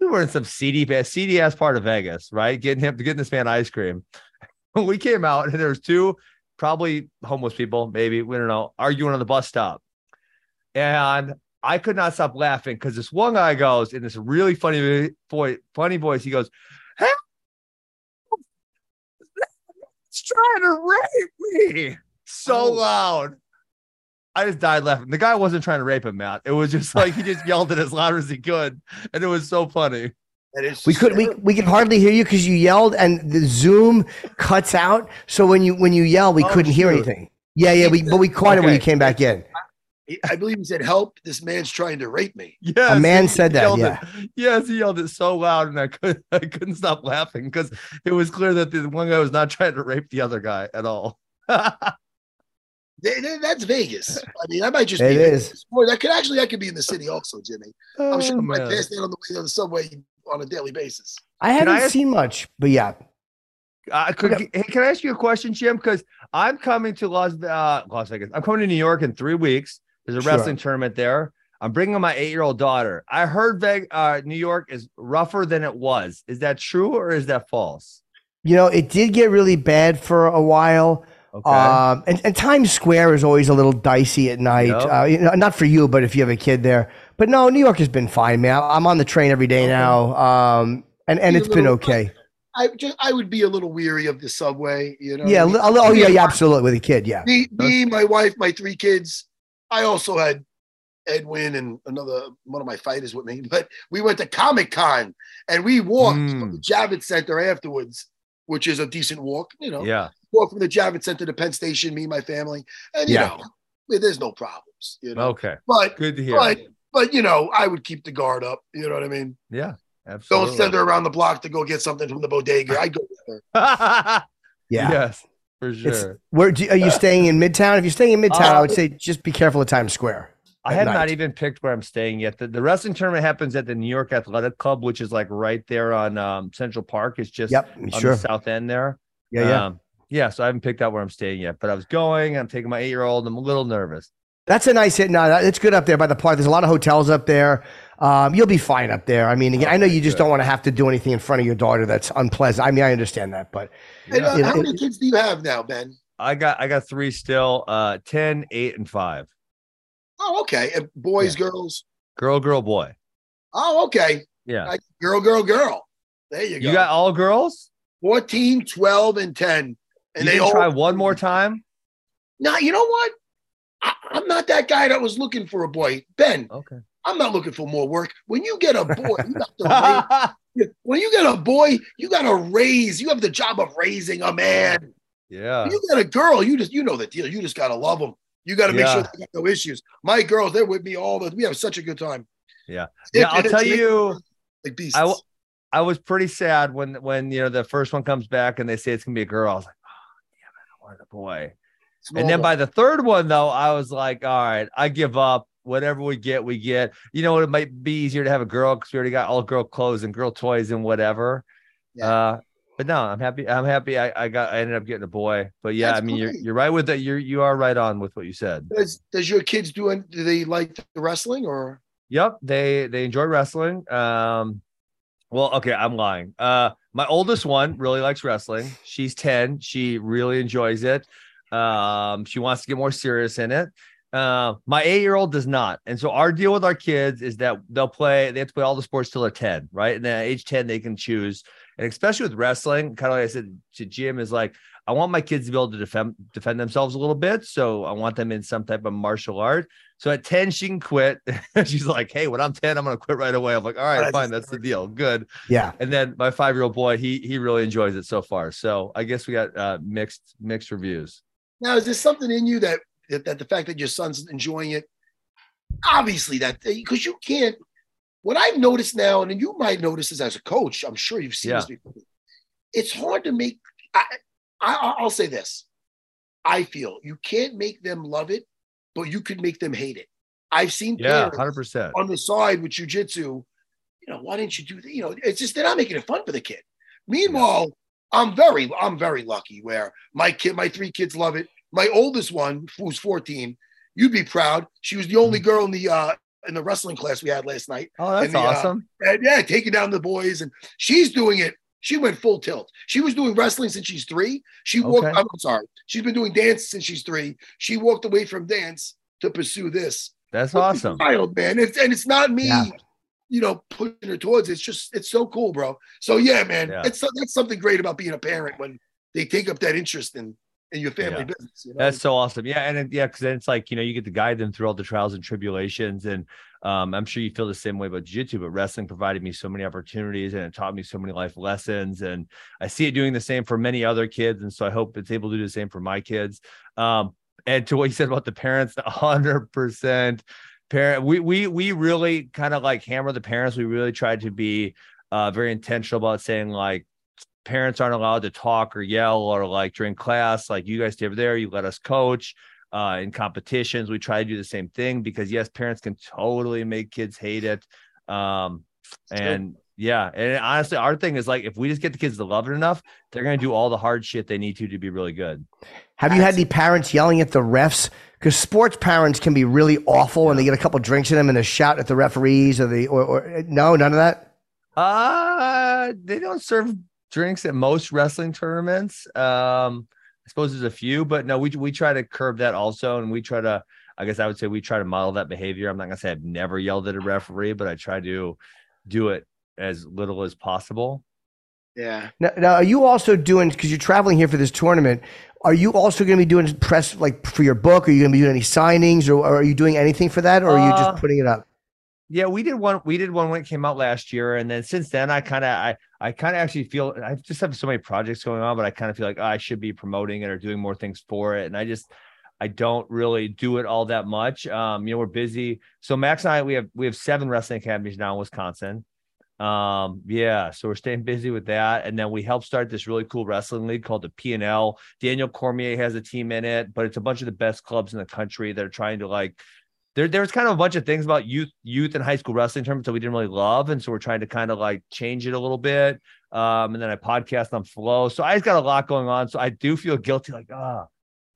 we were in some seedy seedy ass part of Vegas, right? Getting him getting this man ice cream. we came out and there was two probably homeless people, maybe we don't know, arguing on the bus stop, and I could not stop laughing because this one guy goes in this really funny boy, funny voice. He goes, "Hey, it's trying to rape me!" So Oh. loud. I just died laughing. The guy wasn't trying to rape him, Matt. It was just like he just yelled it as loud as he could, and it was so funny. That is We could we we could hardly hear you because you yelled and the Zoom cuts out. So when you when you yell, we Oh, couldn't hear anything. Yeah, yeah, we but we caught it when you came back in. He- I believe he said, "Help! This man's trying to rape me." Yeah, A man he said that, yeah. It. Yes, he yelled it so loud, and I couldn't, I couldn't stop laughing because it was clear that the one guy was not trying to rape the other guy at all. Th- th- That's Vegas. I mean, I might just It be is. Vegas. Or that could actually that could be in the city also, Jimmy. I'm sure Oh, you might pass that on the way on the subway on a daily basis. I haven't I ask- seen much, but yeah. Uh, could, Okay. hey, can I ask you a question, Jim? Because I'm coming to Las uh, Las Vegas. I'm coming to New York in three weeks. There's a Sure. wrestling tournament there. I'm bringing my eight year old daughter. I heard Veg, uh, New York is rougher than it was. Is that true or is that false? You know, it did get really bad for a while. Okay. Um, and, and Times Square is always a little dicey at night. Yep. Uh, you know, not for you, but if you have a kid there. But no, New York has been fine, man. I'm on the train every day Okay. now, um, and and Be a it's been okay. I just I would be a little weary of the subway. You know. Yeah, I mean, a li- oh yeah, yeah, absolutely with a kid, yeah. Me, me, my wife, my three kids. I also had Edwin and another one of my fighters with me, but we went to Comic Con and we walked from Mm. the Javits Center afterwards, which is a decent walk. You know, yeah. walk from the Javits Center to Penn Station, me and my family, and you Yeah. know, there's no problems. You know, Okay. but Good to hear. but but you know, I would keep the guard up. You know what I mean? yeah. Absolutely. Don't send her around the block to go get something from the bodega. I go with her. Yeah. Yes, for It's- sure. Where do, are you staying in Midtown? If you're staying in Midtown, I Uh, would say just be careful of Times Square. I have not even picked where I'm staying yet. The, the wrestling tournament happens at the New York Athletic Club, which is like right there on um, Central Park. It's just Yep, on sure. the south end there. Yeah, yeah. Um, yeah. So I haven't picked out where I'm staying yet, but I was going. I'm taking my eight year old. I'm a little nervous. That's a nice hit. No, that- it's good up there by the park. There's a lot of hotels up there. Um, you'll be fine up there. I mean, again, I know you just good. don't want to have to do anything in front of your daughter that's unpleasant. I mean, I understand that, but And, uh, Yeah. how many kids do you have now, Ben? I got I got three still. Uh, 10, 8, and five. Oh, okay. And boys, girls. Girl, girl, boy. Oh, okay. Yeah. Like girl, girl, girl. There you go. You got all girls? 14, 12, and 10. And you they all try one more time. Now, you know what? I, I'm not that guy that was looking for a boy. Ben, Okay. I'm not looking for more work. When you get a boy, you got to raise, when you get a boy, you got to raise. You have the job of raising a man. yeah. When you got a girl, you just you know the deal. You just got to love them. You got to make sure Yeah. they got no issues. My girls, they're with me all the. We have such a good time. Yeah. Yeah, I'll tell you, like beasts. I w- I was pretty sad when when you know the first one comes back and they say it's gonna be a girl. I was like, oh damn it, I wanted a boy. Small And then by the third one, though, I was like, all right, I give up. Whatever we get, we get. You know, what it might be easier to have a girl because we already got all girl clothes and girl toys and whatever. Yeah. Uh, but no, I'm happy. I'm happy. I, I got. I ended up getting a boy. But yeah, That's I mean, you're you're right with that. You're you are right on with what you said. does does your kids do? any- Do they like the wrestling or? Yep, they they enjoy wrestling. Um, well, okay, I'm lying. Uh, my oldest one really likes wrestling. She's 10. She really enjoys it. Um, she wants to get more serious in it. Uh, my eight-year-old does not. And so our deal with our kids is that they'll play, they have to play all the sports till they're 10, right? And then at age 10, they can choose. And especially with wrestling, kind of like I said to Jim, is like I want my kids to be able to defend defend themselves a little bit. So I want them in some type of martial art. So at 10, she can quit. She's like, hey, when I'm 10, I'm gonna quit right away. I'm like, all right, That's fine, that's the deal. Good. yeah. And then my five-year-old boy, he he really enjoys it so far. So I guess we got uh mixed mixed reviews. Now, is there something in you that that, that the fact that your son's enjoying it? Obviously, that because you can't. What I've noticed now, and you might notice this as a coach, I'm sure you've seen this before. It's hard to make. I, I I'll say this. I feel you can't make them love it, but you could make them hate it. I've seen Yeah, hundred percent. on the side with jujitsu. you know, why didn't you do that? You know, it's just they're not making it fun for the kid. Meanwhile, I'm very, I'm very lucky where my kid, my three kids love it. My oldest one, who's 14, you'd be proud. She was the only girl in the uh in the wrestling class we had last night. Oh, that's the, uh, awesome. And yeah, taking down the boys, and she's doing it. She went full tilt. She was doing wrestling since she's three. She walked. Okay. I'm sorry. She's been doing dance since she's three. She walked away from dance to pursue this. That's awesome. Wild, man. It's, and it's not me, Yeah. you know, pushing her towards. it. It's just it's so cool, bro. So yeah, man. Yeah. It's that's something great about being a parent when they take up that interest in in your family Yeah. business. You know? That's so awesome. Yeah, and it, yeah, because then it's like you know you get to guide them through all the trials and tribulations, and um, I'm sure you feel the same way about jiu-jitsu. But wrestling provided me so many opportunities, and it taught me so many life lessons, and I see it doing the same for many other kids, and so I hope it's able to do the same for my kids. Um, and to what you said about the parents, 100 percent parent. We we we really kind of like hammer the parents. We really tried to be uh, very intentional about saying like parents aren't allowed to talk or yell or like during class like you guys stay over there you let us coach uh in competitions we try to do the same thing because yes parents can totally make kids hate it um and yeah and honestly our thing is like if we just get the kids to love it enough they're going to do all the hard shit they need to to be really good Have you had any parents yelling at the refs? Because sports parents can be really awful, and they get a couple drinks in them and they shout at the referees or the or, or no, none of that. Uh they don't serve drinks at most wrestling tournaments. Um, I suppose there's a few, but no, we we try to curb that also, and we try to. I guess I would say we try to model that behavior. I'm not gonna say I've never yelled at a referee, but I try to do it as little as possible. yeah. Now, now are you also doing because you're traveling here for this tournament? Are you also going to be doing press like for your book? Are you going to be doing any signings, or, or are you doing anything for that, or are you Uh, just putting it up? Yeah, we did one. We did one when it came out last year, and then since then, I kind of, I, I kind of actually feel I just have so many projects going on, but I kind of feel like oh, I should be promoting it or doing more things for it, and I just, I don't really do it all that much. Um, you know, we're busy. So Max and I, we have we have seven wrestling academies now in Wisconsin. Um, yeah, so we're staying busy with that, and then we helped start this really cool wrestling league called the P and L. Daniel Cormier has a team in it, but it's a bunch of the best clubs in the country that are trying to like there there was kind of a bunch of things about youth youth and high school wrestling tournaments that we didn't really love and so we're trying to kind of like change it a little bit. Um and then i podcast on flow. So i just got a lot going on. So i do feel guilty like ah i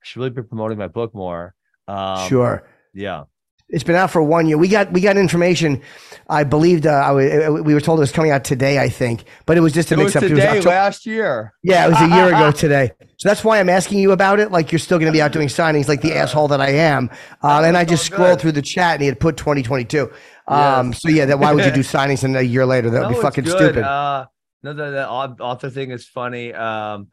should really be promoting my book more. Um sure. yeah It's been out for one year. We got we got information. I believed uh, I w- we were told it was coming out today. I think, but it was just a it mix up. It was October- last year Yeah, it was a year ago today. So that's why I'm asking you about it. Like you're still going to be out doing signings, like the asshole that I am. Um, and I just all scrolled through the chat, and he had put 2022. Um, So yeah, that why would you do signings and a year later? That would No, be fucking stupid. Uh, no, the, the author thing is funny. Um,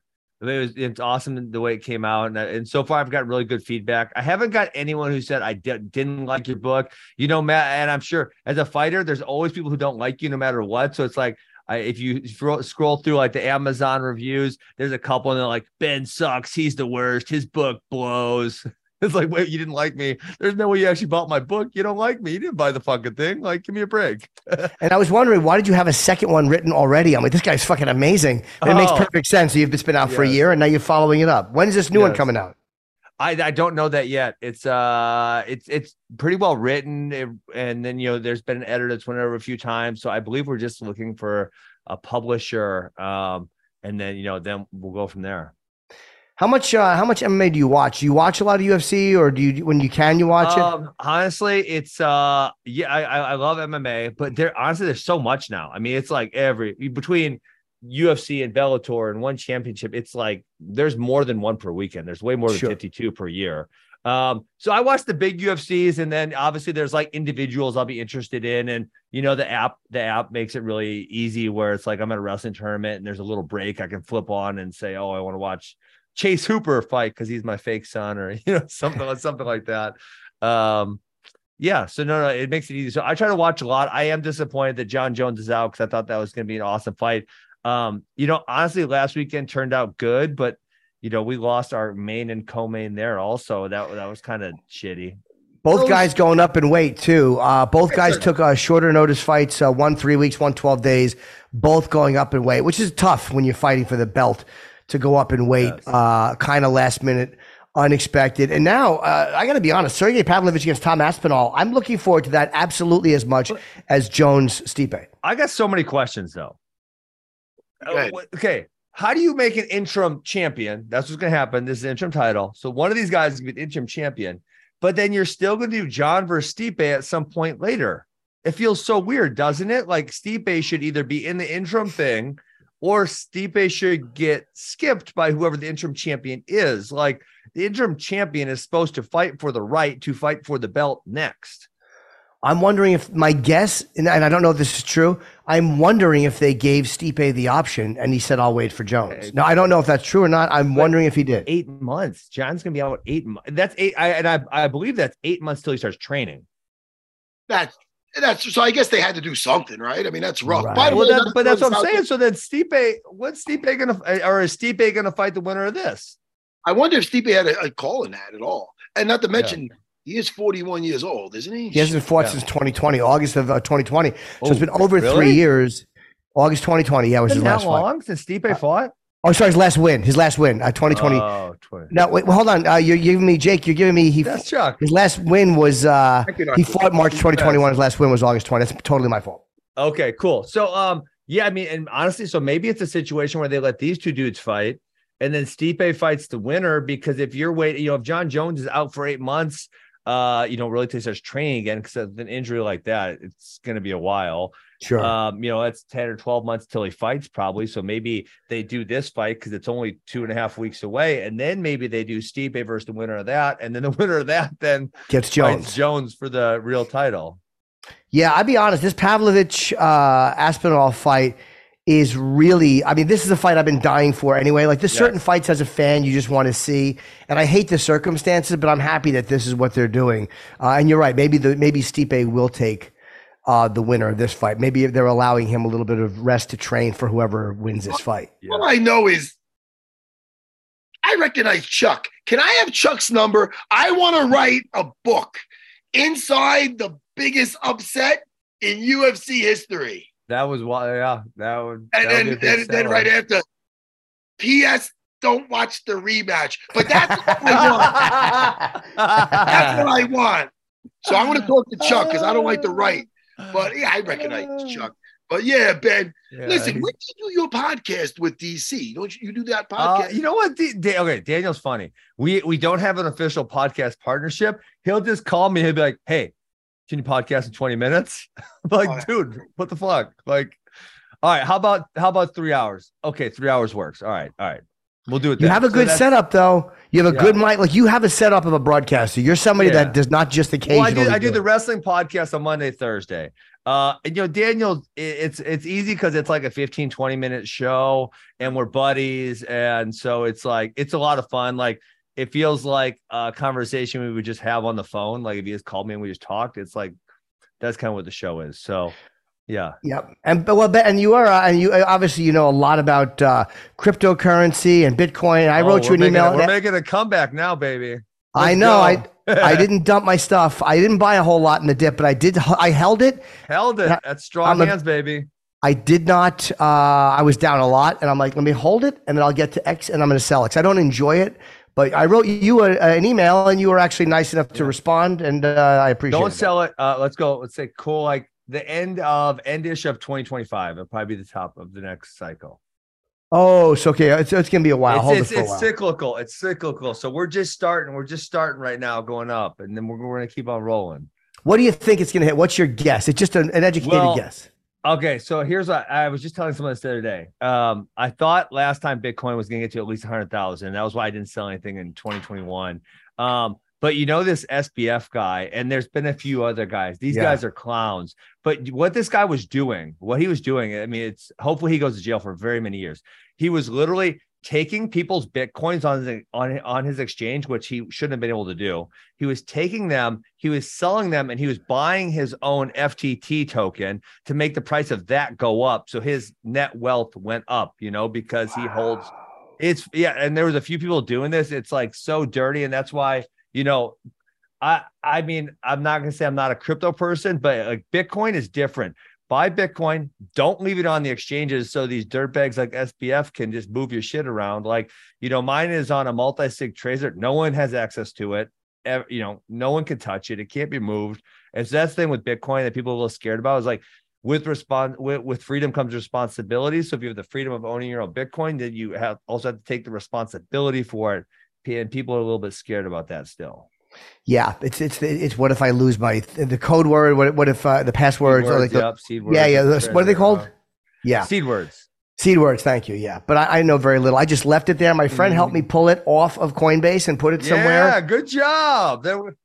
it was it's awesome the way it came out, and, uh, and so far I've got really good feedback. I haven't got anyone who said I di- didn't like your book. You know, Matt, and I'm sure as a fighter, there's always people who don't like you no matter what. So it's like. I, if you scroll, scroll through like the Amazon reviews, there's a couple and they're like, Ben sucks. He's the worst. His book blows. It's like, wait, you didn't like me. There's no way you actually bought my book. You don't like me. You didn't buy the fucking thing. Like, give me a break. and I was wondering, why did you have a second one written already? I'm like, this guy's fucking amazing. It makes Oh. perfect sense. You've it's been out for a year, and now you're following it up. When's this new one coming out? I, I don't know that yet. It's uh it's it's pretty well written, it- and then you know there's been an editor that's went over a few times. So I believe we're just looking for a publisher, um, and then you know then we'll go from there. How much? Uh, how much MMA do you watch? Do you watch a lot of UFC, or do you, when you can, you watch it? Um, honestly, it's uh yeah, I I I love MMA, but there honestly there's so much now. I mean, it's like every between UFC and Bellator and one championship, it's like there's more than one per weekend. There's way more than Sure. 52 per year. Um, so I watch the big UFCs, and then obviously there's like individuals I'll be interested in, and you know the app the app makes it really easy where it's like I'm at a wrestling tournament and there's a little break I can flip on and say, oh, I want to watch Chase Hooper fight because he's my fake son, or you know something like something like that. Um, yeah, so no, no, it makes it easy. So I try to watch a lot. I am disappointed that Jon Jones is out because I thought that was going to be an awesome fight. Um, you know, honestly, last weekend turned out good, but you know, we lost our main and co-main there also. That that was kind of shitty. Both guys going up in weight too. Uh, both guys Sure. took uh, shorter notice fights, uh, one three weeks, one 12 days, both going up in weight, which is tough when you're fighting for the belt to go up in weight, Yes. uh, kind of last minute. unexpected. And now uh, I got to be honest, Sergei Pavlovich against Tom Aspinall. I'm looking forward to that absolutely as much as Jones Stipe. I got so many questions though. Uh, okay. How do you make an interim champion? That's what's going to happen. This is an interim title. So one of these guys is going to be an interim champion, but then you're still going to do Jon versus Stipe at some point later. It feels so weird, doesn't it? Like Stipe should either be in the interim thing or Stipe should get skipped by whoever the interim champion is. Like the interim champion is supposed to fight for the right to fight for the belt next. I'm wondering if my guess, and and I don't know if this is true. I'm wondering if they gave Stipe the option and he said, "I'll wait for Jones." Now I don't know if that's true or not. I'm wondering if he did. Eight months. Jon's going to be out eight months. That's eight. I, and I, I believe that's eight months till he starts training. That's that's so. I guess they had to do something, right? I mean, that's rough. Right. By Well, way, that, but that's what I'm South- saying. So then Stipe, what's Stipe gonna or is Stipe gonna fight the winner of this? I wonder if Stipe had a, a call in that at all. And not to mention, he is 41 years old, isn't he? He hasn't fought Yeah. since 2020, August of uh, 2020. So Oh, it's been over really? three years. August 2020. Yeah, was his Been that last fight. long since Stipe fought? Oh, sorry, his last win. His last win. Uh, 2020. Oh, 20. no, wait, well, hold on. Uh, you're giving me Jake. You're giving me he. That's Chuck. His last win was uh, I he fought March 2021. His last win was August 20. That's totally my fault. Okay, cool. So, um, yeah, I mean, and honestly, so maybe it's a situation where they let these two dudes fight, and then Stipe fights the winner because if you're waiting, you know, if Jon Jones is out for eight months, uh, you know, really till he starts training again because an injury like that, it's going to be a while. Sure. Um, you know, that's 10 or 12 months till he fights, probably. So maybe they do this fight because it's only two and a half weeks away. And then maybe they do Stipe versus the winner of that. And then the winner of that then Gets Jones. Jones. Jones for the real title. Yeah, I'd be honest. This Pavlovich uh, Aspinall fight is really. I mean, this is a fight I've been dying for anyway. Like, there's Yeah. certain fights as a fan you just want to see, and I hate the circumstances, but I'm happy that this is what they're doing. Uh, and you're right. Maybe the maybe Stipe will take uh, the winner of this fight. Maybe they're allowing him a little bit of rest to train for whoever wins this fight. Yeah. All I know is I recognize Chuck. Can I have Chuck's number? I want to write a book inside the biggest upset in UFC history. That was why, yeah, that would. And that then, be a then, right after, P.S. Don't watch the rematch. But that's what I want. That's what I want. So I'm going to talk to Chuck because I don't like to write. But yeah, I recognize Chuck. But yeah, Ben, Yeah, listen, when did you do your podcast with DC? Don't you, you do that Uh, podcast? you know what? D- Da- okay, Daniel's funny. We we don't have an official podcast partnership. He'll just call me. He'll be like, "Hey, can you podcast in twenty minutes?" I'm like, Oh, dude, what the fuck? Like, all right, how about how about three hours? Okay, three hours works. All right, all right, we'll do it. You then. have a So good that's- setup, though. You have a Yeah. good mic. Like you have a setup of a broadcaster. You're somebody Yeah. that does not just occasionally. Well, I do, I do it. the wrestling podcast on Monday, Thursday. Uh, and you know, Daniel, it's it's easy because it's like a 15, 20 minute show and we're buddies. And so it's like it's a lot of fun. Like it feels like a conversation we would just have on the phone. Like if he just called me and we just talked, it's like that's kind of what the show is. So yeah. Yep. And but well, and you are, uh, and you uh, obviously you know a lot about uh, cryptocurrency and Bitcoin. I Oh, wrote you an making email. we're making a comeback now, baby. I Let's know. go. I I didn't dump my stuff. I didn't buy a whole lot in the dip, but I did. I held it. held it. Yeah, That's strong I'm a- hands, baby. I did not. Uh, I was down a lot, and I'm like, let me hold it, and then I'll get to X, and I'm going to sell it. 'Cause I don't enjoy it. But I wrote you a, an email, and you were actually nice enough to respond, and uh, I appreciate it. Don't sell it. Uh, let's go. Let's say cool. Like the end of endish of 2025. It'll probably be the top of the next cycle. Oh, so okay. It's, it's going to be a while. it's hold it's, it it's while. cyclical. It's cyclical. So we're just starting. We're just starting right now, going up, and then we're, we're going to keep on rolling. What do you think it's going to hit? What's your guess? It's just an, an educated Well, guess. Okay, so here's what I was just telling someone this the other day. Um, I thought last time Bitcoin was going to get to at least 100,000. That was why I didn't sell anything in 2021. Um, but you know this SBF guy, and there's been a few other guys. These Yeah. guys are clowns. But what this guy was doing, what he was doing, I mean, it's hopefully he goes to jail for very many years. He was literally taking people's bitcoins on his, on on his exchange, which he shouldn't have been able to do. He was taking them, he was selling them, and he was buying his own FTT token to make the price of that go up. So his net wealth went up, you know, because he holds it's yeah, and there was a few people doing this. It's like so dirty, and that's why you know, I I mean, I'm not gonna say I'm not a crypto person, but like Bitcoin is different. Buy Bitcoin. Don't leave it on the exchanges so these dirtbags like SBF can just move your shit around. Like, you know, mine is on a multi sig tracer. No one has access to it. You know, no one can touch it. It can't be moved. And so that's the thing with Bitcoin that people are a little scared about is like with respond with, with freedom comes responsibility. So if you have the freedom of owning your own Bitcoin, then you have also have to take the responsibility for it. And people are a little bit scared about that still. Yeah, it's it's it's what if I lose my the code word? What what if uh, the passwords? Words, like the, yep, seed words, yeah, yeah. What are they called? Yeah, seed words. Seed words. Thank you. Yeah, but I, I know very little. I just left it there. My friend mm. helped me pull it off of Coinbase and put it somewhere. Yeah, good job. There,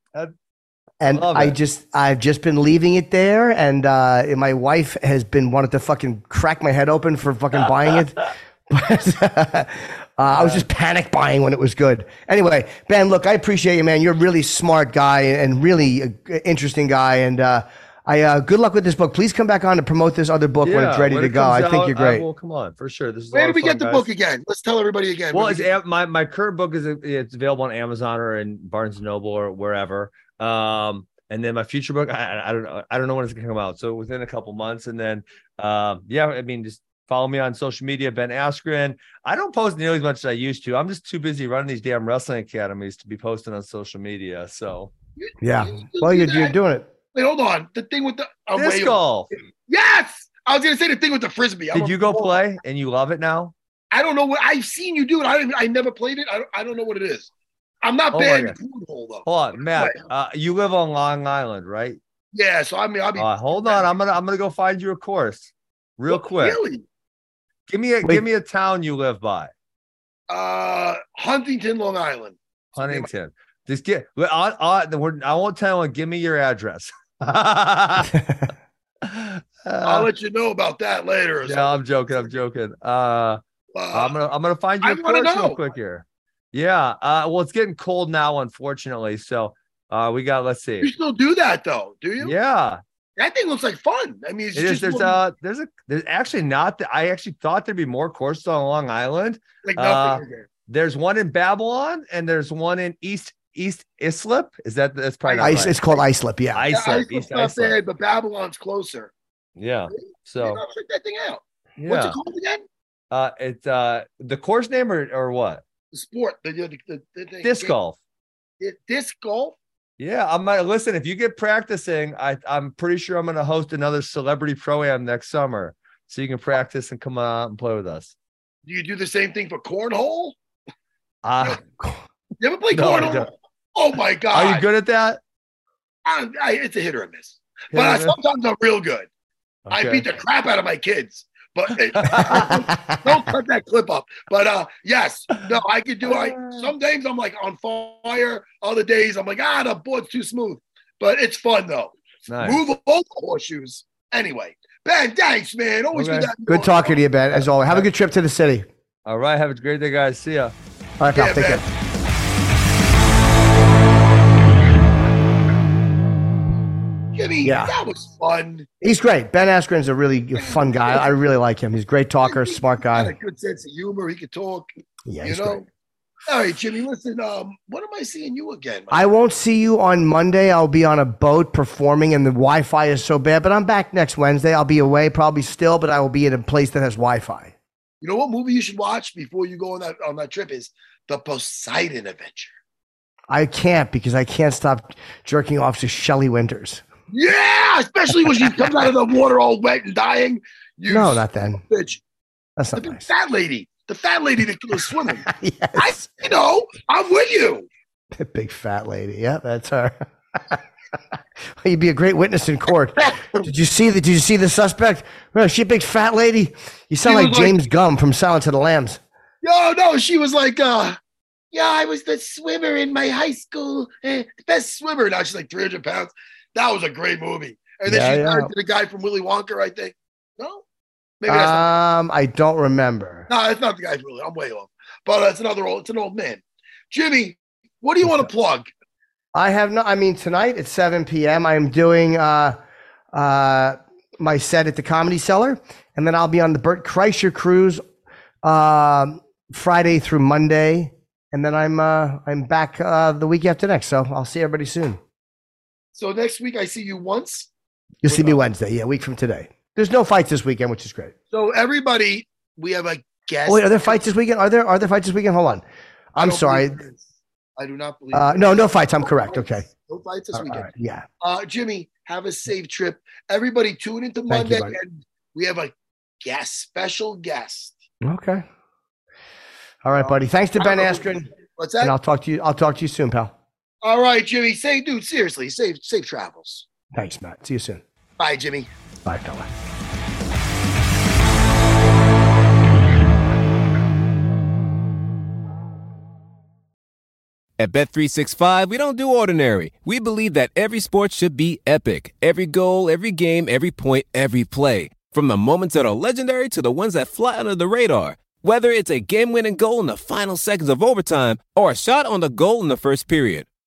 and I, I just I've just been leaving it there, and uh, my wife has been wanting to fucking crack my head open for fucking buying it. But uh, I was just panic buying when it was good. Anyway, Ben, look, I appreciate you, man. You're a really smart guy and really interesting guy, and uh, I uh, good luck with this book. Please come back on to promote this other book yeah, when it's ready to it go. I think out, you're great. Well, come on for sure. This is where do we get the guys. book again? Let's tell everybody again. Well, it's my my current book is it's available on Amazon or in Barnes and Noble or wherever. Um, and then my future book, I, I, don't know, I don't know when it's gonna come out. So within a couple months, and then, um, yeah, I mean, just follow me on social media, Ben Askren. I don't post nearly as much as I used to. I'm just too busy running these damn wrestling academies to be posting on social media. So, yeah, well, you're, you're doing it. Wait, hold on. The thing with the uh, disc golf. Yes, I was gonna say the thing with the frisbee. Did you go play and you love it now? I don't know what I've seen you do it. I I never played it. I don't, I don't know what it is. I'm not oh bad at cornhole though. Hold on, Matt. Uh, you live on Long Island, right? Yeah. So I mean, I'll be. Uh, hold on. I'm gonna I'm gonna go find you a course, real quick. Really? Give me a Wait. give me a town you live by. Uh, Huntington, Long Island. Huntington. Just get. I, I, I won't tell anyone. Give me your address. I'll let you know about that later. Yeah, I'm joking. I'm joking. Uh, uh, I'm gonna I'm gonna find you a course real quick here. Yeah. Uh, well, it's getting cold now, unfortunately. So uh, we got. Let's see. You still do that though, do you? Yeah. That thing looks like fun. I mean, it's it just is, there's uh there's a there's actually not. The, I actually thought there'd be more courses on Long Island. Like nothing. Uh, there's one in Babylon and there's one in East East Islip. Is that that's probably Ice, right. It's called Islip. Yeah, Islip. Yeah, East not Islip. Bad, but Babylon's closer. Yeah. So check that thing out. Yeah. What's it called again? Uh, it's uh the course name or or what? the sport, the, the, the, the disc golf. disc golf. Yeah, I'm gonna listen. If you get practicing, I I'm pretty sure I'm gonna host another celebrity pro am next summer, so you can practice and come out and play with us. Do you do the same thing for cornhole? Uh, you ever play no, cornhole? Oh my god! Are you good at that? I, I, it's a hit or a miss, hit but I, sometimes I'm real good. Okay. I beat the crap out of my kids. But don't cut that clip up. But uh, yes, no, I could do. I some days I'm like on fire. Other days I'm like, ah, the board's too smooth. But it's fun though. Nice. Move all the horseshoes. Anyway, Ben, thanks, man. Always okay. good. Good talking to you, Ben. As always, have a good trip to the city. All right, have a great day, guys. See ya. All right, pal. Yeah, take man. care. Yeah. that was fun. He's great. Ben Askren's a really fun guy. I really like him. He's a great talker, smart guy. a good sense of humor. He could talk. Yeah, you know. Great. All right, Jimmy. Listen. Um, when am I seeing you again? I won't see you on Monday. I'll be on a boat performing, and the Wi-Fi is so bad. But I'm back next Wednesday. I'll be away, probably still, but I will be in a place that has Wi-Fi. You know what movie you should watch before you go on that on that trip is the Poseidon Adventure. I can't because I can't stop jerking off to Shelley Winters. Yeah, especially when she comes out of the water all wet and dying. You no, not then. Bitch. That's not the nice. fat lady. The fat lady that was swimming. yes. I, you know, I'm with you. The big fat lady. Yeah, that's her. You'd be a great witness in court. did you see the Did you see the suspect? Oh, she a big fat lady. You sound like James like, Gumb from Silence of the Lambs. No, no, she was like, uh, yeah, I was the swimmer in my high school, eh, best swimmer. Now she's like 300 pounds. That was a great movie. And then yeah, she's married yeah. to the guy from Willy Wonka, I think. No, maybe that's um, I don't remember. No, it's not the guy from Willy. I'm way off. But uh, it's another old. It's an old man. Jimmy, what do you want to plug? I have no. I mean, tonight at 7 p.m. I am doing uh, uh, my set at the Comedy Cellar, and then I'll be on the Bert Kreischer cruise uh, Friday through Monday, and then I'm uh, I'm back uh, the week after next. So I'll see everybody soon. So next week I see you once. You'll see me Wednesday. Yeah, a week from today. There's no fights this weekend, which is great. So everybody, we have a guest. Oh, wait, are there fights this weekend? Are there are there fights this weekend? Hold on. I I'm don't sorry. believe there is. I do not believe. Uh, no, no fights. I'm correct. Okay. No fights this All weekend. right. Yeah. Uh, Jimmy, have a safe trip. Everybody, tune into Thank you, Monday, and we have a guest, special guest. Okay. All right, buddy. Thanks to Ben Askren, What's that? and? I'll talk to you. I'll talk to you soon, pal. All right, Jimmy. Say, dude, seriously, safe, safe travels. Thanks, Matt. See you soon. Bye, Jimmy. Bye, fella. At Bet365, we don't do ordinary. We believe that every sport should be epic. Every goal, every game, every point, every play. From the moments that are legendary to the ones that fly under the radar. Whether it's a game-winning goal in the final seconds of overtime or a shot on the goal in the first period.